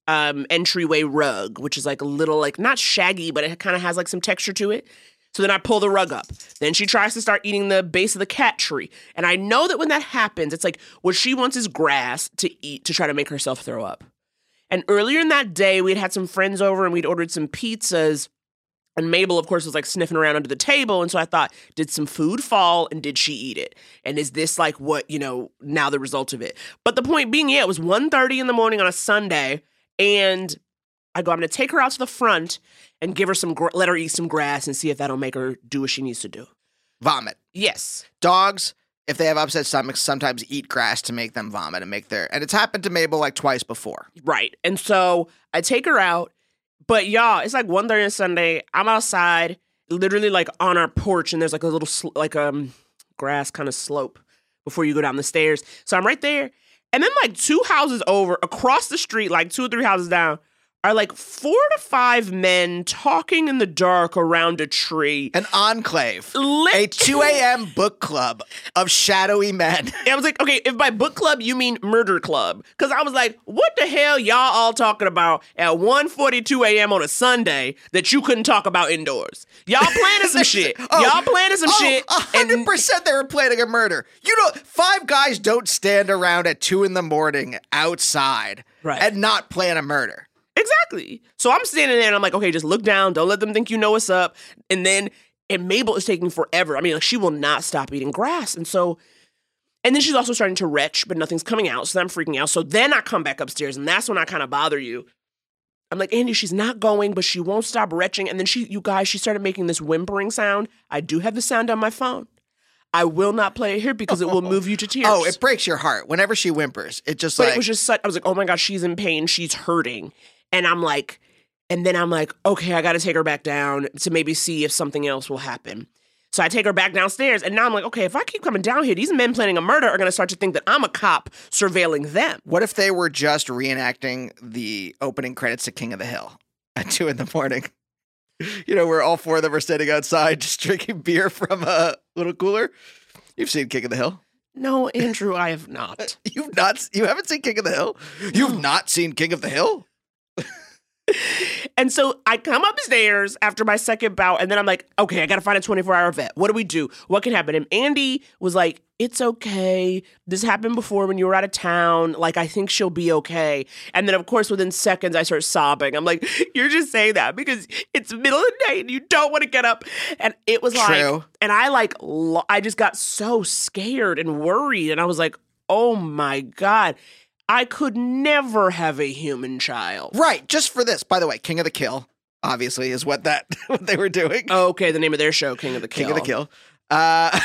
um, entryway rug, which is like a little, like, not shaggy, but it kind of has like some texture to it. So then I pull the rug up. Then she tries to start eating the base of the cat tree. And I know that when that happens, it's like what she wants is grass to eat to try to make herself throw up. And earlier in that day, we'd had some friends over and we'd ordered some pizzas. And Mabel, of course, was like sniffing around under the table. And so I thought, did some food fall and did she eat it? And is this like what, you know, now the result of it? But the point being, yeah, it was 1.30 in the morning on a Sunday. And I go, I'm going to take her out to the front and give her some, gr- let her eat some grass and see if that'll make her do what she needs to do. Vomit. Yes. Dogs, if they have upset stomachs, sometimes eat grass to make them vomit and make their. And it's happened to Mabel like twice before. Right. And so I take her out, but y'all, it's like 1.30 on Sunday. I'm outside, literally like on our porch, and there's like a little sl- like um grass kind of slope before you go down the stairs. So I'm right there. And then like two houses over, across the street, like two or three houses down, are like four to five men talking in the dark around a tree. An enclave. a 2 a.m. book club of shadowy men. I was like, okay, if by book club you mean murder club, because I was like, what the hell y'all all talking about at 1:42 a.m. on a Sunday that you couldn't talk about indoors? Y'all planning some shit. Oh, y'all planning some oh, shit. hundred percent, they were planning a murder. You know, five guys don't stand around at two in the morning outside Right. and not plan a murder. Exactly. So I'm standing there and I'm like, okay, just look down. Don't let them think you know what's up. And then, and Mabel is taking forever. I mean, like, she will not stop eating grass. And so, and then she's also starting to retch, but nothing's coming out. So then I'm freaking out. So then I come back upstairs and that's when I kind of bother you. I'm like, Andy, she's not going, but she won't stop retching. And then she, you guys, she started making this whimpering sound. I do have the sound on my phone. I will not play it here because it will move you to tears. Oh, it breaks your heart whenever she whimpers. It just But like it was just such, I was like, oh my gosh, she's in pain. She's hurting. And I'm like, and then I'm like, okay, I got to take her back down to maybe see if something else will happen. So I take her back downstairs. And now I'm like, okay, if I keep coming down here, these men planning a murder are going to start to think that I'm a cop surveilling them. What if they were just reenacting the opening credits to King of the Hill at two in the morning? You know, where all four of them are standing outside just drinking beer from a little cooler. You've seen King of the Hill. No, Andrew, I have not. You've not. You haven't seen King of the Hill. You've not seen King of the Hill. And so I come upstairs after my second bout, and then I'm like, okay, I gotta find a 24 hour vet. What do we do? What can happen? And Andy was like, it's okay. This happened before when you were out of town. Like, I think she'll be okay. And then, of course, within seconds, I start sobbing. I'm like, you're just saying that because it's middle of the night and you don't want to get up. And it was True. like, and I like, I just got so scared and worried. And I was like, oh my God. I could never have a human child. Right, just for this. By the way, King of the Kill, obviously, is what that what they were doing. Okay, the name of their show, King of the Kill. King of the Kill. Uh,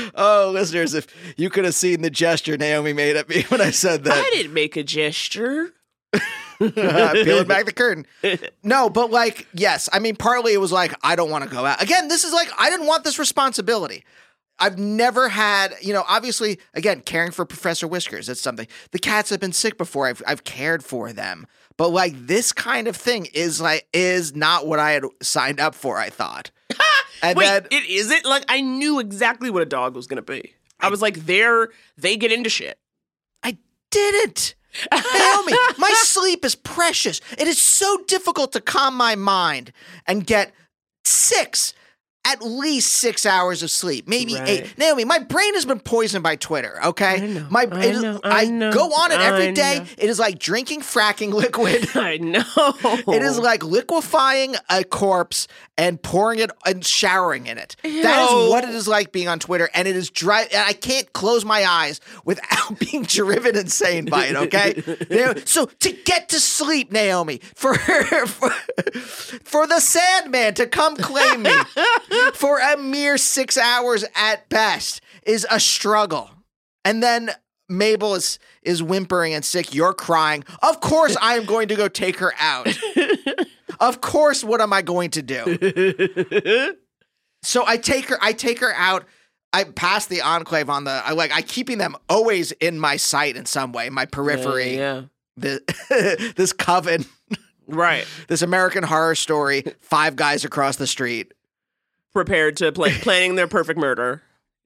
oh, listeners, if you could have seen the gesture Naomi made at me when I said that. I didn't make a gesture. Peeling back the curtain. No, but like, yes. I mean, partly it was like, I don't want to go out. Again, this is like, I didn't want this responsibility. I've never had, you know, obviously, again, caring for Professor Whiskers, that's something. The cats have been sick before. I've, I've cared for them. But like, this kind of thing is like, is not what I had signed up for, I thought. and Wait, then, it isn't? Like, I knew exactly what a dog was going to be. I was like, they're, they get into shit. I didn't. me my sleep is precious. It is so difficult to calm my mind and get six, at least six hours of sleep, maybe Right. eight. Naomi, my brain has been poisoned by Twitter. Okay, I know. My, I is- know, I know, go on it every I day. It is like drinking fracking liquid. I know. It is like liquefying a corpse and pouring it and showering in it. That is what it is like being on Twitter, and it is dry. And I can't close my eyes without being driven insane by it. Okay, so to get to sleep, Naomi, for for, for the Sandman to come claim me for a mere six hours at best is a struggle, and then. Mabel is is whimpering and sick. You're crying. Of course, I am going to go take her out. of course, what am I going to do? so I take her. I take her out. I pass the enclave on the. I like. I keeping them always in my sight in some way, my periphery. Yeah. The, this coven, Right. this American Horror Story. Five guys across the street. Prepared to play planning their perfect murder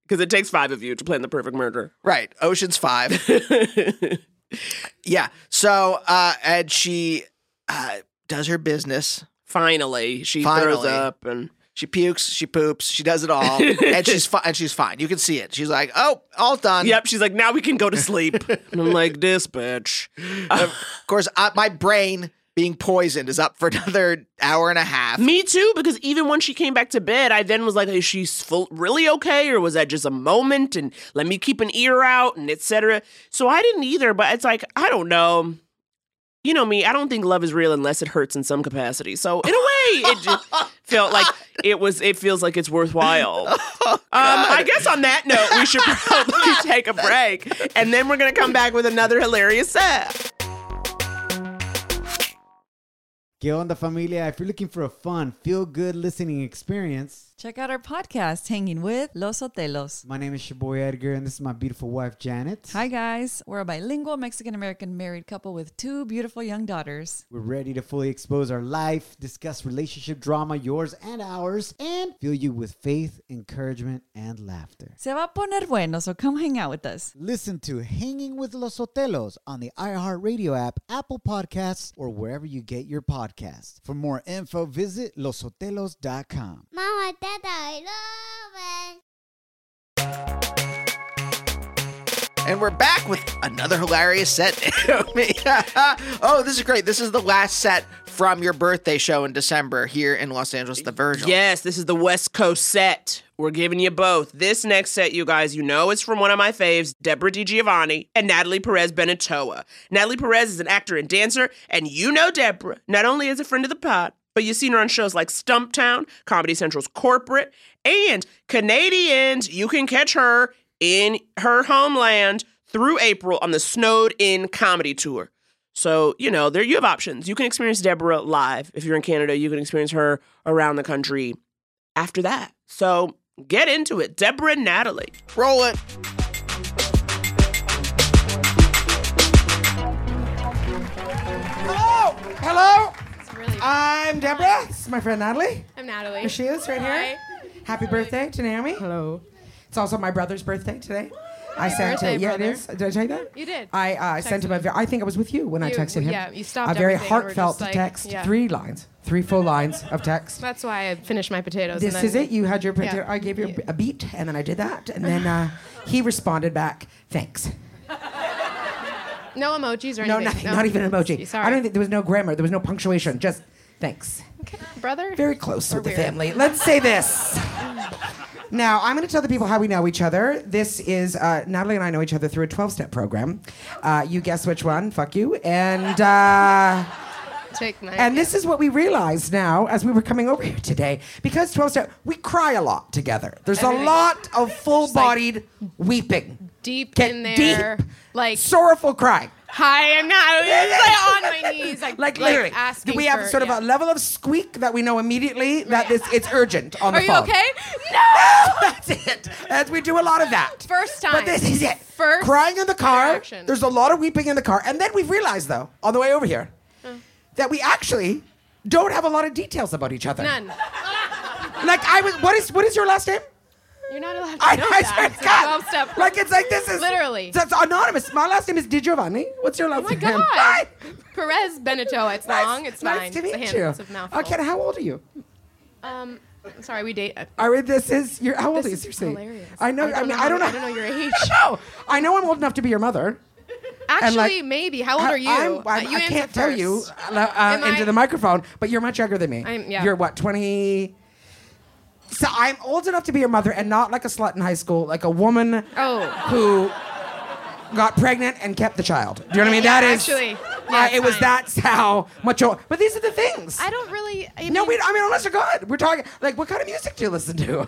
because it takes five of you to plan the perfect murder. Right. Ocean's Five. yeah. So, uh, and she uh, does her business. Finally, she Finally. throws up and She pukes, she poops, she does it all, and she's fi- and she's fine. You can see it. She's like, "Oh, all done." Yep, she's like, now we can go to sleep. and I'm like, this bitch. of course, uh, my brain being poisoned is up for another hour and a half. Me too, because even when she came back to bed, I then was like, is she full, really okay, or was that just a moment? And let me keep an ear out, and etc. So I didn't either, but it's like I don't know. You know me, I don't think love is real unless it hurts in some capacity. So in a way, it just felt like it was. It feels like it's worthwhile. um, I guess on that note, we should probably take a break, and then we're gonna come back with another hilarious set. ¿Qué onda, familia? If you're looking for a fun, feel good listening experience, Check out our podcast, Hanging with Los Otelos. my name is your boy Edgar, and this is my beautiful wife, Janet. Hi, guys. We're a bilingual Mexican American married couple with two beautiful young daughters. We're ready to fully expose our life, discuss relationship drama, yours and ours, and fill you with faith, encouragement, and laughter. Se va a poner bueno, so come hang out with us. Listen to Hanging with Los Otelos on the iHeartRadio app, Apple Podcasts, or wherever you get your podcasts. For more info, visit losotelos.com. Mama, Dad, I love it. And we're back with another hilarious set. Oh, this is great. This is the last set from your birthday show in December here in Los Angeles, the Virgil. Yes, this is the West Coast set. We're giving you both. This next set, you guys, you know, is from one of my faves, Deborah DiGiovanni and Natalie Perez Benetoa. Natalie Perez is an actor and dancer, and you know Deborah not only as a friend of the pod, but you've seen her on shows like Stumptown, Comedy Central's Corporate, and Canadians. You can catch her in her homeland through April on the Snowed In Comedy Tour. So, you know, there you have options. You can experience Deborah live. If you're in Canada, you can experience her around the country after that. So get into it. Deborah and Natalie. Roll it. Hello! Hello! I'm Deborah. This is my friend Natalie. I'm Natalie. There she is, right here. Happy birthday to Naomi. Hello. It's also my brother's birthday today. I Happy sent birthday, it. Yeah, brother. it is. Did I tell you that? You did. I uh, sent him a. ve- I think I was with you when I You- texted him. yeah, you stopped A very everything and were heartfelt just like- text. yeah. Three lines. Three full lines of text. That's why I finished my potatoes. This and is it. You had your. Yeah. potato I gave you a, a beat, and then I did that, and then uh, he responded back, "Thanks." No emojis or anything. No, nothing. Not even an emoji. Sorry. I don't think there was no grammar. There was no punctuation. Just thanks. brother. Very close Or with the family. Let's say this. Now, I'm going to tell the people how we know each other. This is uh, Natalie and I know each other through a 12 step program. Uh, you guess which one? Fuck you. And. Uh, Take my. and this is what we realized now as we were coming over here today. Because 12 step, we cry a lot together. There's Everything. a lot of full bodied weeping. deep Get in there, deep, like sorrowful crying. Hi, I'm Natalie. It's like on my knees, like Like literally, asking we have for- sort of yeah. a level of squeak that we know immediately that this it's urgent on Are the phone. Are you okay? No. That's it. As we do a lot of that. First time. But this is it. First Crying in the car. There's a lot of weeping in the car, and then we've realized though on the way over here that we actually don't have a lot of details about each other. None. Like I was. What is what is your last name? You're not allowed to I, know I that. swear It's God. 12 step. Like it's like this is Literally. That's anonymous. My last name is Di Giovanni. What's your last Oh my name? God. Hi. Perez Benetoa. It's Nice- long. It's nice fine. to meet you. It's a mouthful. Okay, how old are you? Um, sorry, we date. All right, this is your. How old This is Seriously. hilarious. I know. I I, don't mean, know I don't know. I don't know your age. no, I know I'm old enough to be your mother. Actually, like, maybe. How old are you? I'm, Uh, I'm, you I can't tell you uh, uh, into I- the microphone, but you're much younger than me. I'm- yeah. You're what, 20? So I'm old enough to be your mother and not like a slut in high school, like a woman Oh. who got pregnant and kept the child. Do you know what I mean? Yeah, that is. actually, uh, yeah, it's it was fine. that's how much old. But these are the things. I don't really. I no, we. I mean, unless you're good, we're talking. Like, what kind of music do you listen to?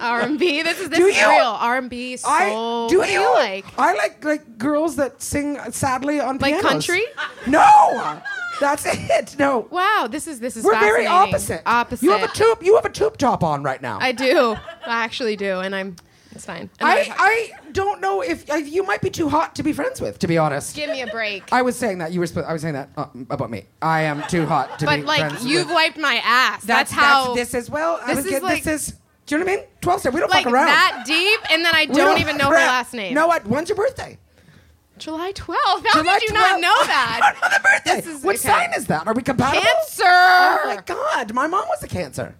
R&B. This is this Do is you? real R&B. Soul. I do what do you you like? I like like girls that sing sadly on Like pianos. country? No, that's it. No, Wow, this is this is we're very opposite. Opposite. You have a tube. You have a tube top on right now. I do. I actually do, and I'm. It's fine. I, I don't know if uh, you might be too hot to be friends with. To be honest, Give me a break. I was saying that you were. Sp- I was saying that uh, about me. I am too hot to be but like you've with. wiped my ass. That's, how. this is. Well, I This was is getting- like this is. Do you know what I mean? Twelve step. We don't like fuck around. that deep, and then I don't, even know her last name. No, what? When's your birthday? July 12th. How July did you not know that? Another birthday. Is- what okay. sign is that? Are we compatible? Cancer. Oh my god, my mom was a cancer.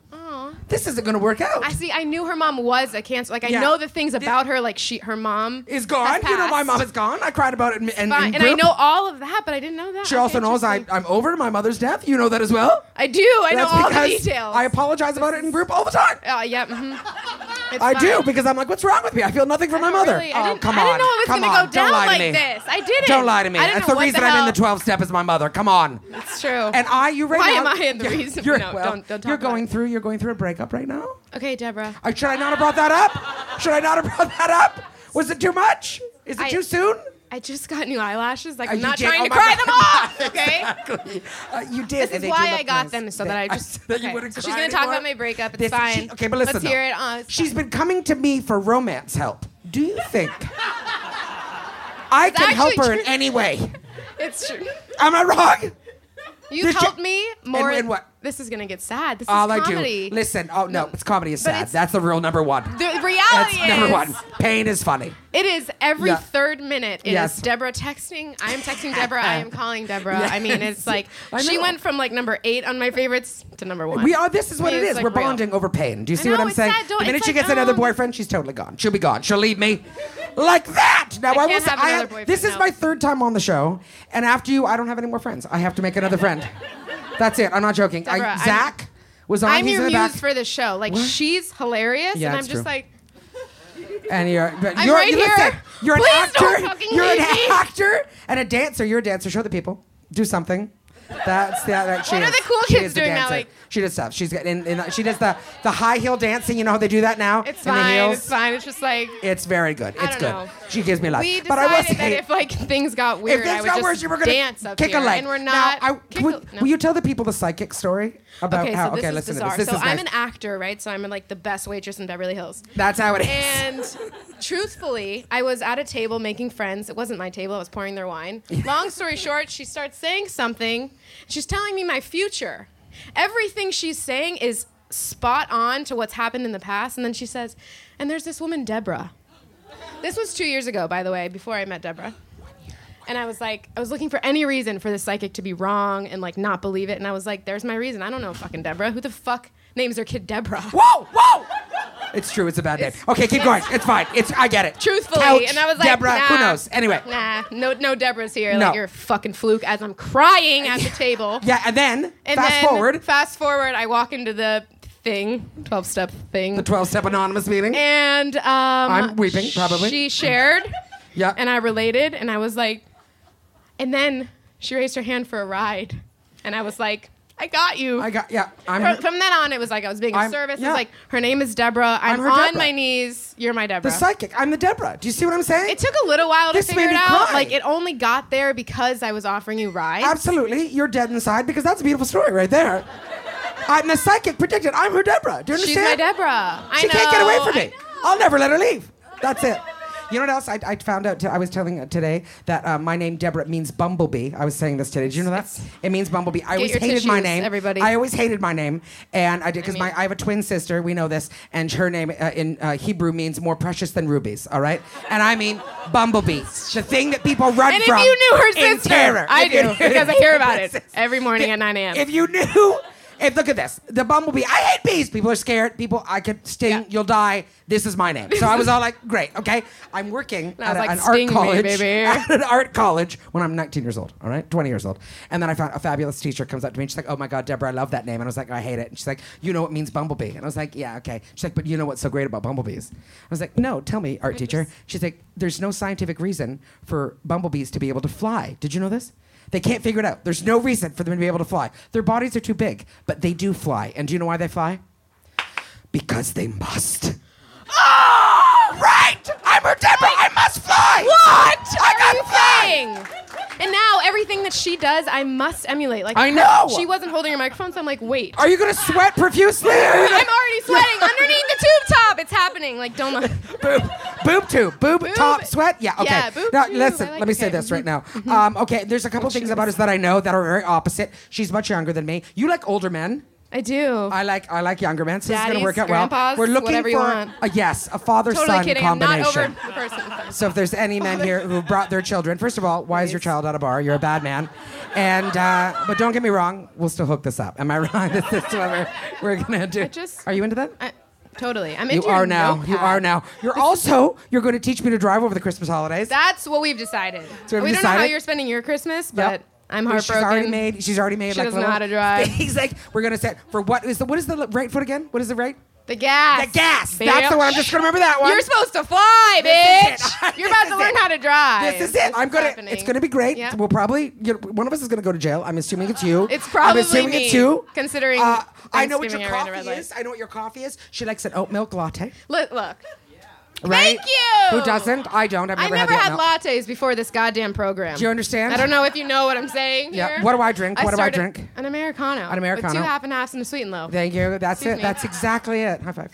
This isn't going to work out. I see. I knew her mom was a cancer. Like I Yeah. know the things about her. Like she, her mom is gone. You know, my mom is gone. I cried about it. In, in, Fine. And I know all of that, but I didn't know that. She also knows I. I'm over my mother's death. You know that as well. I do. I know all the details. I apologize about it in group all the time. Uh, yeah. mhm. It's I do because I'm like, what's wrong with me? I feel nothing for my mother. really- I oh, come I on. didn't know it was come gonna on. go Don't down lie to like me. this. I didn't. Don't lie to me. I That's the reason the I'm in the 12 step is my mother. Come on. It's true. And I, you right Why now. am I in the reason? You're, No, well, don't- don't talk You're going through. You're going through a breakup right now. Okay, Deborah. Uh, should I not have brought that up? Should I not have brought that up? Was it too much? Is it I- too soon? I just got new eyelashes. Like I'm not did- trying oh to cry God. them off. Okay. Exactly. Uh, you did. This is why I got nice. them so that I just. that you okay. So she's gonna talk about my breakup. It's This- fine. she- okay, but listen. Let's though. hear it. Uh, She's fine. been coming to me for romance help. Do you think I can help her in any way? It's true. Am I wrong? You helped me more. in what? This is gonna get sad. This All is I do. Listen. Oh no, it's comedy is sad. That's the rule number one. The reality That's is number one. Pain is funny. It is every Yeah. third minute. It is Yes. Deborah texting. I am texting Deborah. I am calling Deborah. I mean, it's like she went from like number eight on my favorites to number one. We are. This is what it is. like, We're real. bonding over pain. Do you see what I'm saying? the minute it's she like, gets another um, boyfriend, she's totally gone. She'll be gone. She'll leave me like that. Now I I, will say, I have, this is my third time on the show, and after you, I don't have any more friends. I have to make another friend. That's it. I'm not joking. I, Deborah, I'm- Zach was on. I'm he's your in the muse back, for the show. Like she's hilarious, Yeah, and I'm it's just true. like, and you're. But I'm you're right you here. listen, you're an Please don't actor. fucking You're an leave me. actor and a dancer. You're a dancer. Show the people. Do something. That's the that she What are the cool She kids is doing now, dancer. like- she does stuff. She's got in, in, she does the the high heel dancing. You know how they do that now it's in the fine. heels. It's fine. It's just like It's very good. I It's good. know. She gives me life. we but I will decided that if like things got weird, if I things would got just worse, you were gonna dance up kick here, a leg. and we're Now, not. I, kick would, a- no. will you tell the people the psychic story about okay, how? so this okay, is listen bizarre. to this. This so I'm nice. an actor, right? So I'm like the best waitress in Beverly Hills. That's how it is. And truthfully, I was at a table making friends. It wasn't my table. I was pouring their wine. Long story short, she starts saying something. She's telling me my future. Everything she's saying is spot on to what's happened in the past. And then she says, and there's this woman, Deborah. This was two years ago, by the way, before I met Deborah. And I was like, I was looking for any reason for the psychic to be wrong and like not believe it. And I was like, there's my reason. I don't know fucking Deborah. Who the fuck names their kid Deborah? Whoa, whoa! It's true. It's a bad name. Okay, keep going. It's fine. It's I get it. Truthfully, Couch, and I was like, Deborah. nah, Who knows? Anyway. nah, no, no Deborah's here. No. Like you're a fucking fluke. As I'm crying at the table. Yeah, and then And fast then, forward Fast forward. I walk into the thing, twelve step thing, the 12 step anonymous meeting. and um, I'm weeping, probably. She shared, yeah. and I related, and I was like, and then she raised her hand for a ride, and I was like. I got you. I got yeah. I'm from, her- from then on, it was like I was being of I'm- service. It yeah. was like her name is Deborah. I'm, I'm on Deborah. my knees. You're my Deborah. the psychic. I'm the Deborah. Do you see what I'm saying? It took a little while This to figure it out. cry. Like it only got there because I was offering you rides. Absolutely. You're dead inside because that's a beautiful story right there. I'm the psychic predicted. I'm her Deborah. Do you understand? She's my Deborah. I she can't get away from me. I'll never let her leave. That's it. You know what else? I, I found out. T- I was telling uh, today that uh, my name Deborah means bumblebee. I was saying this today. Did you know that? It means bumblebee. I always your hated my tissues, name. everybody. I always hated my name, and I did because my I have a twin sister. We know this, and her name uh, in uh, Hebrew means more precious than rubies. All right, and I mean bumblebee, the thing that people run from. And if from. you knew her in sister, terror. I If do because I hear about it every morning at 9 a.m. if you knew, if look at this, the bumblebee. I hate bees. People are scared. People, I could sting. You'll die. This is my name. So I was all like, great, okay. I'm working at a- like, an art "Sting me, college. baby." At an art college when I'm 19 years old. All right, 20 years old. And then I found a fabulous teacher comes up to me. and She's like, oh my god, Deborah, I love that name. And I was like, I hate it. And she's like, you know what means bumblebee? And I was like, yeah, okay. She's like, but you know what's so great about bumblebees? I was like, no, tell me, art teacher. She's like, there's no scientific reason for bumblebees to be able to fly. Did you know this? They can't figure it out. There's no reason for them to be able to fly. Their bodies are too big, but they do fly. And do you know why they fly? Because they must. Oh! Right! I'm her temper! I must fly! What? I got saying. And now everything that she does, I must emulate. Like I know she wasn't holding her microphone, so I'm like, wait. Are you gonna sweat profusely? Gonna... I'm already sweating underneath the tube top. It's happening. Like don't. boob, boob tube, boob, boob, top sweat. Yeah. Okay. Yeah, now tube. listen. Like let me okay. say this right now. Mm-hmm. Um, okay. There's a couple things about us that I know that are very opposite. She's much younger than me. You like older men. I do. I like I like younger men. So Daddies, gonna work out well. We're looking for a yes, a father totally son kidding. combination. so if there's any men here who brought their children, first of all, why Please. is your child at a bar? You're a bad man. And uh, but don't get me wrong, we'll still hook this up. Am I wrong? this is what we're, we're gonna do. I just, are you into that? I, Totally. I'm into You are now. Notepad. You are now. You're also you're going to teach me to drive over the Christmas holidays. That's what we've decided. So we've we decided. don't know how you're spending your Christmas, but yep. I'm heartbroken. She's already made. She's already made. She like, doesn't know how to drive. He's like, we're gonna set for what is the what is the right foot again? What is the right? The gas. The gas. That's the one. I'm just gonna remember that one. You're supposed to fly, this bitch. You're about to learn it. how to drive. This is it. This I'm is gonna. Happening. It's gonna be great. Yep. We'll probably. one of us is gonna go to jail. I'm assuming it's you. It's probably I'm assuming me, it's you. Considering. Uh, I know what your coffee is. I know what your coffee is. She likes an oat milk latte. Look, look. Right? Thank you. Who doesn't? I don't. I've never, I never had, had lattes before this goddamn program. Do you understand? I don't know if you know what I'm saying. Yeah. What do I drink? I what do I drink? An americano. An americano. With two half and halves and a sweet and low. Thank you. That's Excuse it. Me. That's exactly it. High five.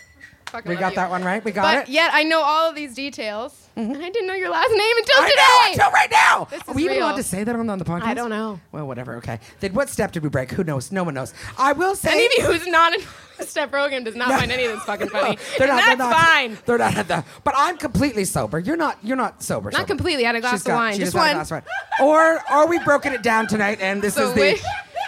We got you. that one right. We got but it. Yet I know all of these details, mm-hmm. I didn't know your last name until I today. Know, until right now. This Are we even allowed to say that on, on the podcast? I don't know. Well, whatever. Okay. Then what step did we break? Who knows? No one knows. I will say. Any of you who's not in step program does not no. find any of this fucking funny. no, they're not. That's they're not, fine. They're not the. But I'm completely sober. You're not. You're not sober. Not sober. completely. I had a glass She's of got, wine. Just, just one. Glass wine. Or are we broken it down tonight? And this so is the.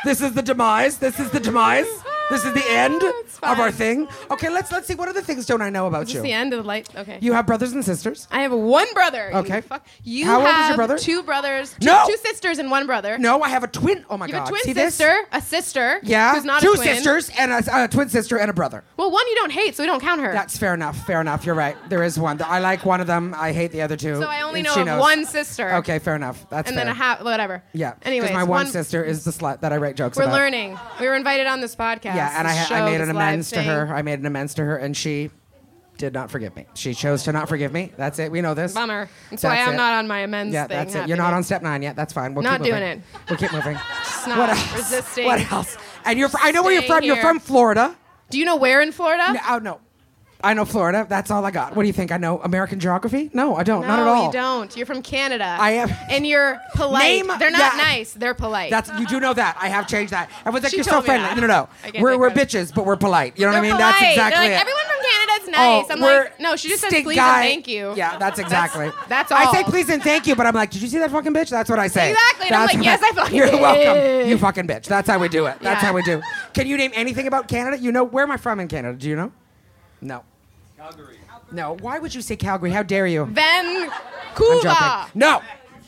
This is the demise. This is the demise. This is the end of our thing. Okay, let's let's see. What other things don't I know about Is you? this the end of the light? Okay. You have brothers and sisters. I have one brother. You Okay. fuck- You How old is your brother? two brothers, two, No! two sisters and one brother. No, I have a twin. Oh my You god! have a twin see this? sister, a sister Yeah, who's not two a twin. sisters and a, a twin sister and a brother. Well, one you don't hate, so we don't count her. That's fair enough. Fair enough. You're right. There is one. I like one of them. I hate the other two. so I only know of one sister. Okay, fair enough. That's And fair. then a half, whatever. Yeah. Anyway, my one, sister is the slut that I write jokes We're about. learning. We were invited on this podcast. Yeah, and I, I made an amends to her. I made an amends to her, and she did not forgive me. She chose to not forgive me. That's it. We know this. Bummer. That's, that's why I'm it. not on my amends. Yeah, thing, that's it. You're not on step nine yet. That's fine. We'll not keep moving. doing it. We'll keep moving. Just not what else? resisting. What else? And you're. Fr- I know where you're from. Here. You're from Florida. Do you know where in Florida? No, oh no. I know Florida. That's all I got. What do you think? I know American geography? No, I don't. No, not at all. you don't. You're from Canada. I am. And you're polite. Name, they're not yeah, nice. They're polite. That's you do know that. I have changed that. I was like, she you're so friendly. That. No, no, no. We're, we're bitches, but we're polite. You know they're what I mean? Polite. That's exactly like, it. Everyone from Canada's oh, nice. Oh, I'm like, no, she just says please guy. and thank you. Yeah, that's exactly. that's, that's, all. I say please and thank you, but I'm like, did you see that fucking bitch? That's what I say. Exactly. And that's I'm like, yes, I fucking You're welcome. You fucking bitch. That's how we do it. That's how we do. Can you name anything about Canada? You know where am I from in Canada? Do you know? No. Calgary. No. Why would you say Calgary? How dare you? Vancouver. No.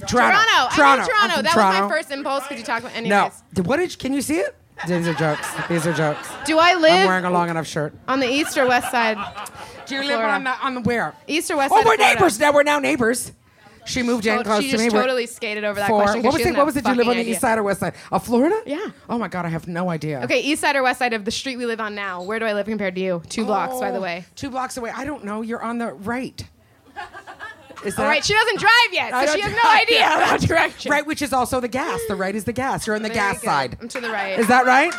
Toronto. Toronto. Toronto. Toronto. That Toronto. was my first impulse because you talk about anything? No. What did? Can you see it? These are jokes. These are jokes. Do I live? I'm wearing a long enough shirt. On the east or west side. Do you live on the, on the where? East or west. Oh, we're neighbors now. We're now neighbors. She moved in oh, close to me. She totally skated over that for, question. What was it? What was it? You live on the idea. east side or west side of Florida? Yeah. Oh my god, I have no idea. Okay, east side or west side of the street we live on now. Where do I live compared to you? Two blocks, oh, by the oh, way. Two blocks away. I don't know. You're on the right. Is that, All right, she doesn't drive yet, so she has no idea about direction. Right, which is also the gas. The right is the gas. You're on the gas side. I'm to the right. Is that right?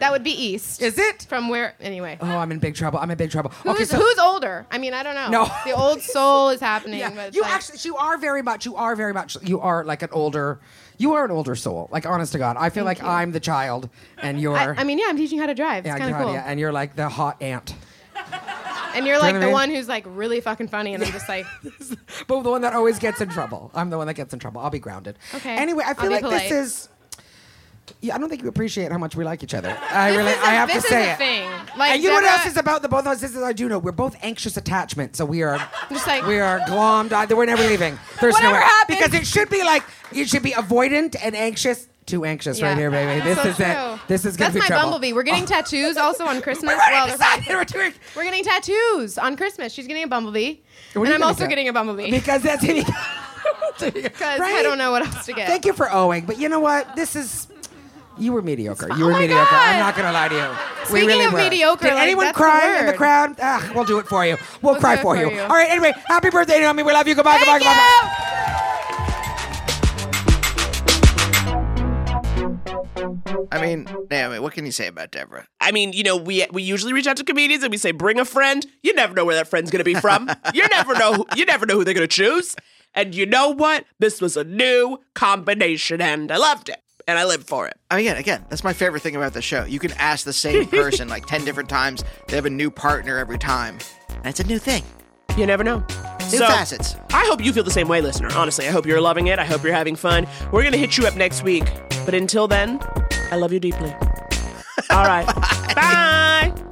that would be east. Is it? From where? Anyway. Oh, I'm in big trouble. I'm in big trouble. Who's, okay, so who's older? I mean, I don't know. No. The old soul is happening. yeah, but you actually you are very much. You are very much. You are like an older. You are an older soul. Like honest to God, I feel like I'm the child, and you're. I, I mean, yeah, I'm teaching you how to drive. It's yeah, kind of cool. yeah, and you're like the hot aunt. And you're like you know the I mean? one who's like really fucking funny, and I'm just like, but the one that always gets in trouble. I'm the one that gets in trouble. I'll be grounded. Okay. Anyway, I feel like polite. this is. Yeah, I don't think you appreciate how much we like each other. I really, a, I have to say it. Thing. Like, and you know what else is about the both of us? This is I do know. We're both anxious attachment, so we are just like we are glommed. I, we're never leaving. There's nowhere happens. because it should be like it should be avoidant and anxious too anxious yeah. right here, baby. This so is it. This is gonna That's be my trouble. bumblebee. We're getting oh. tattoos also on Christmas. we're, well, we're, we're getting tattoos on Christmas. She's getting a bumblebee, and I'm also getting a bumblebee because that's because right? I don't know what else to get. Thank you for owing, but you know what? This is you were mediocre. You oh were mediocre. God. I'm not gonna lie to you. Speaking we really of were. mediocre, did like, anyone cry in the crowd? Ah, we'll do it for you. We'll, we'll cry for, you. you. All right. Anyway, happy birthday, Naomi. We love you. Goodbye. Thank goodbye. You. Goodbye. I mean, Naomi, what can you say about Deborah? I mean, you know, we we usually reach out to comedians and we say, bring a friend. You never know where that friend's gonna be from. you never know. Who, you never know who they're gonna choose. And you know what? This was a new combination, and I loved it, and I lived for it. I mean, again, again, that's my favorite thing about the show. You can ask the same person like 10 different times. They have a new partner every time. And it's a new thing. You never know. New facets. I hope you feel the same way, listener. Honestly, I hope you're loving it. I hope you're having fun. We're gonna hit you up next week. But until then, I love you deeply. All right. Bye. I'm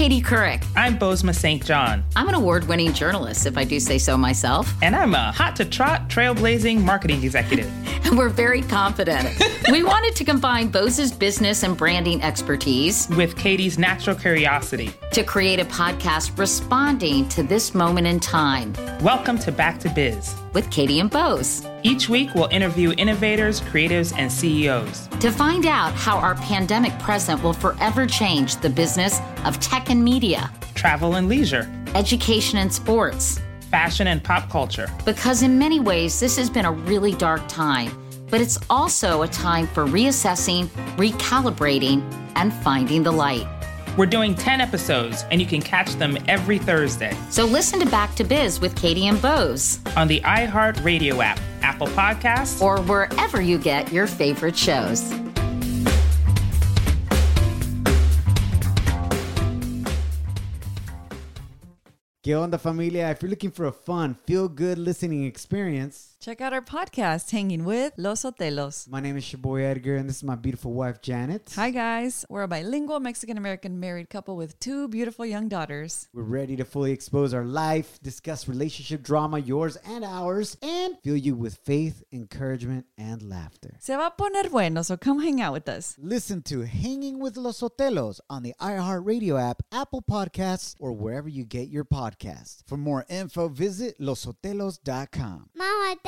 Katie Couric. I'm Bozoma St. John. I'm an award winning journalist, if I do say so myself. And I'm a hot to trot, trailblazing marketing executive. And we're very confident. we wanted to combine Bose's business and branding expertise with Katie's natural curiosity to create a podcast responding to this moment in time. Welcome to Back to Biz with Katie and Bose. Each week, we'll interview innovators, creatives, and CEOs to find out how our pandemic present will forever change the business of tech and media, travel and leisure, education and sports, fashion and pop culture. Because in many ways, this has been a really dark time, but it's also a time for reassessing, recalibrating, and finding the light. We're doing 10 episodes, and you can catch them every Thursday. So listen to Back to Biz with Katie and Bose on the iHeart Radio app, Apple Podcasts, or wherever you get your favorite shows. ¿Qué onda, familia? If you're looking for a fun, feel good listening experience, Check out our podcast, Hanging with Los Otelos. My name is your boy Edgar, and this is my beautiful wife, Janet. Hi, guys. We're a bilingual Mexican American married couple with two beautiful young daughters. We're ready to fully expose our life, discuss relationship drama, yours and ours, and fill you with faith, encouragement, and laughter. Se va a poner bueno, so come hang out with us. Listen to Hanging with Los Otelos on the iHeartRadio app, Apple Podcasts, or wherever you get your podcasts. For more info, visit losotelos.com. Mama,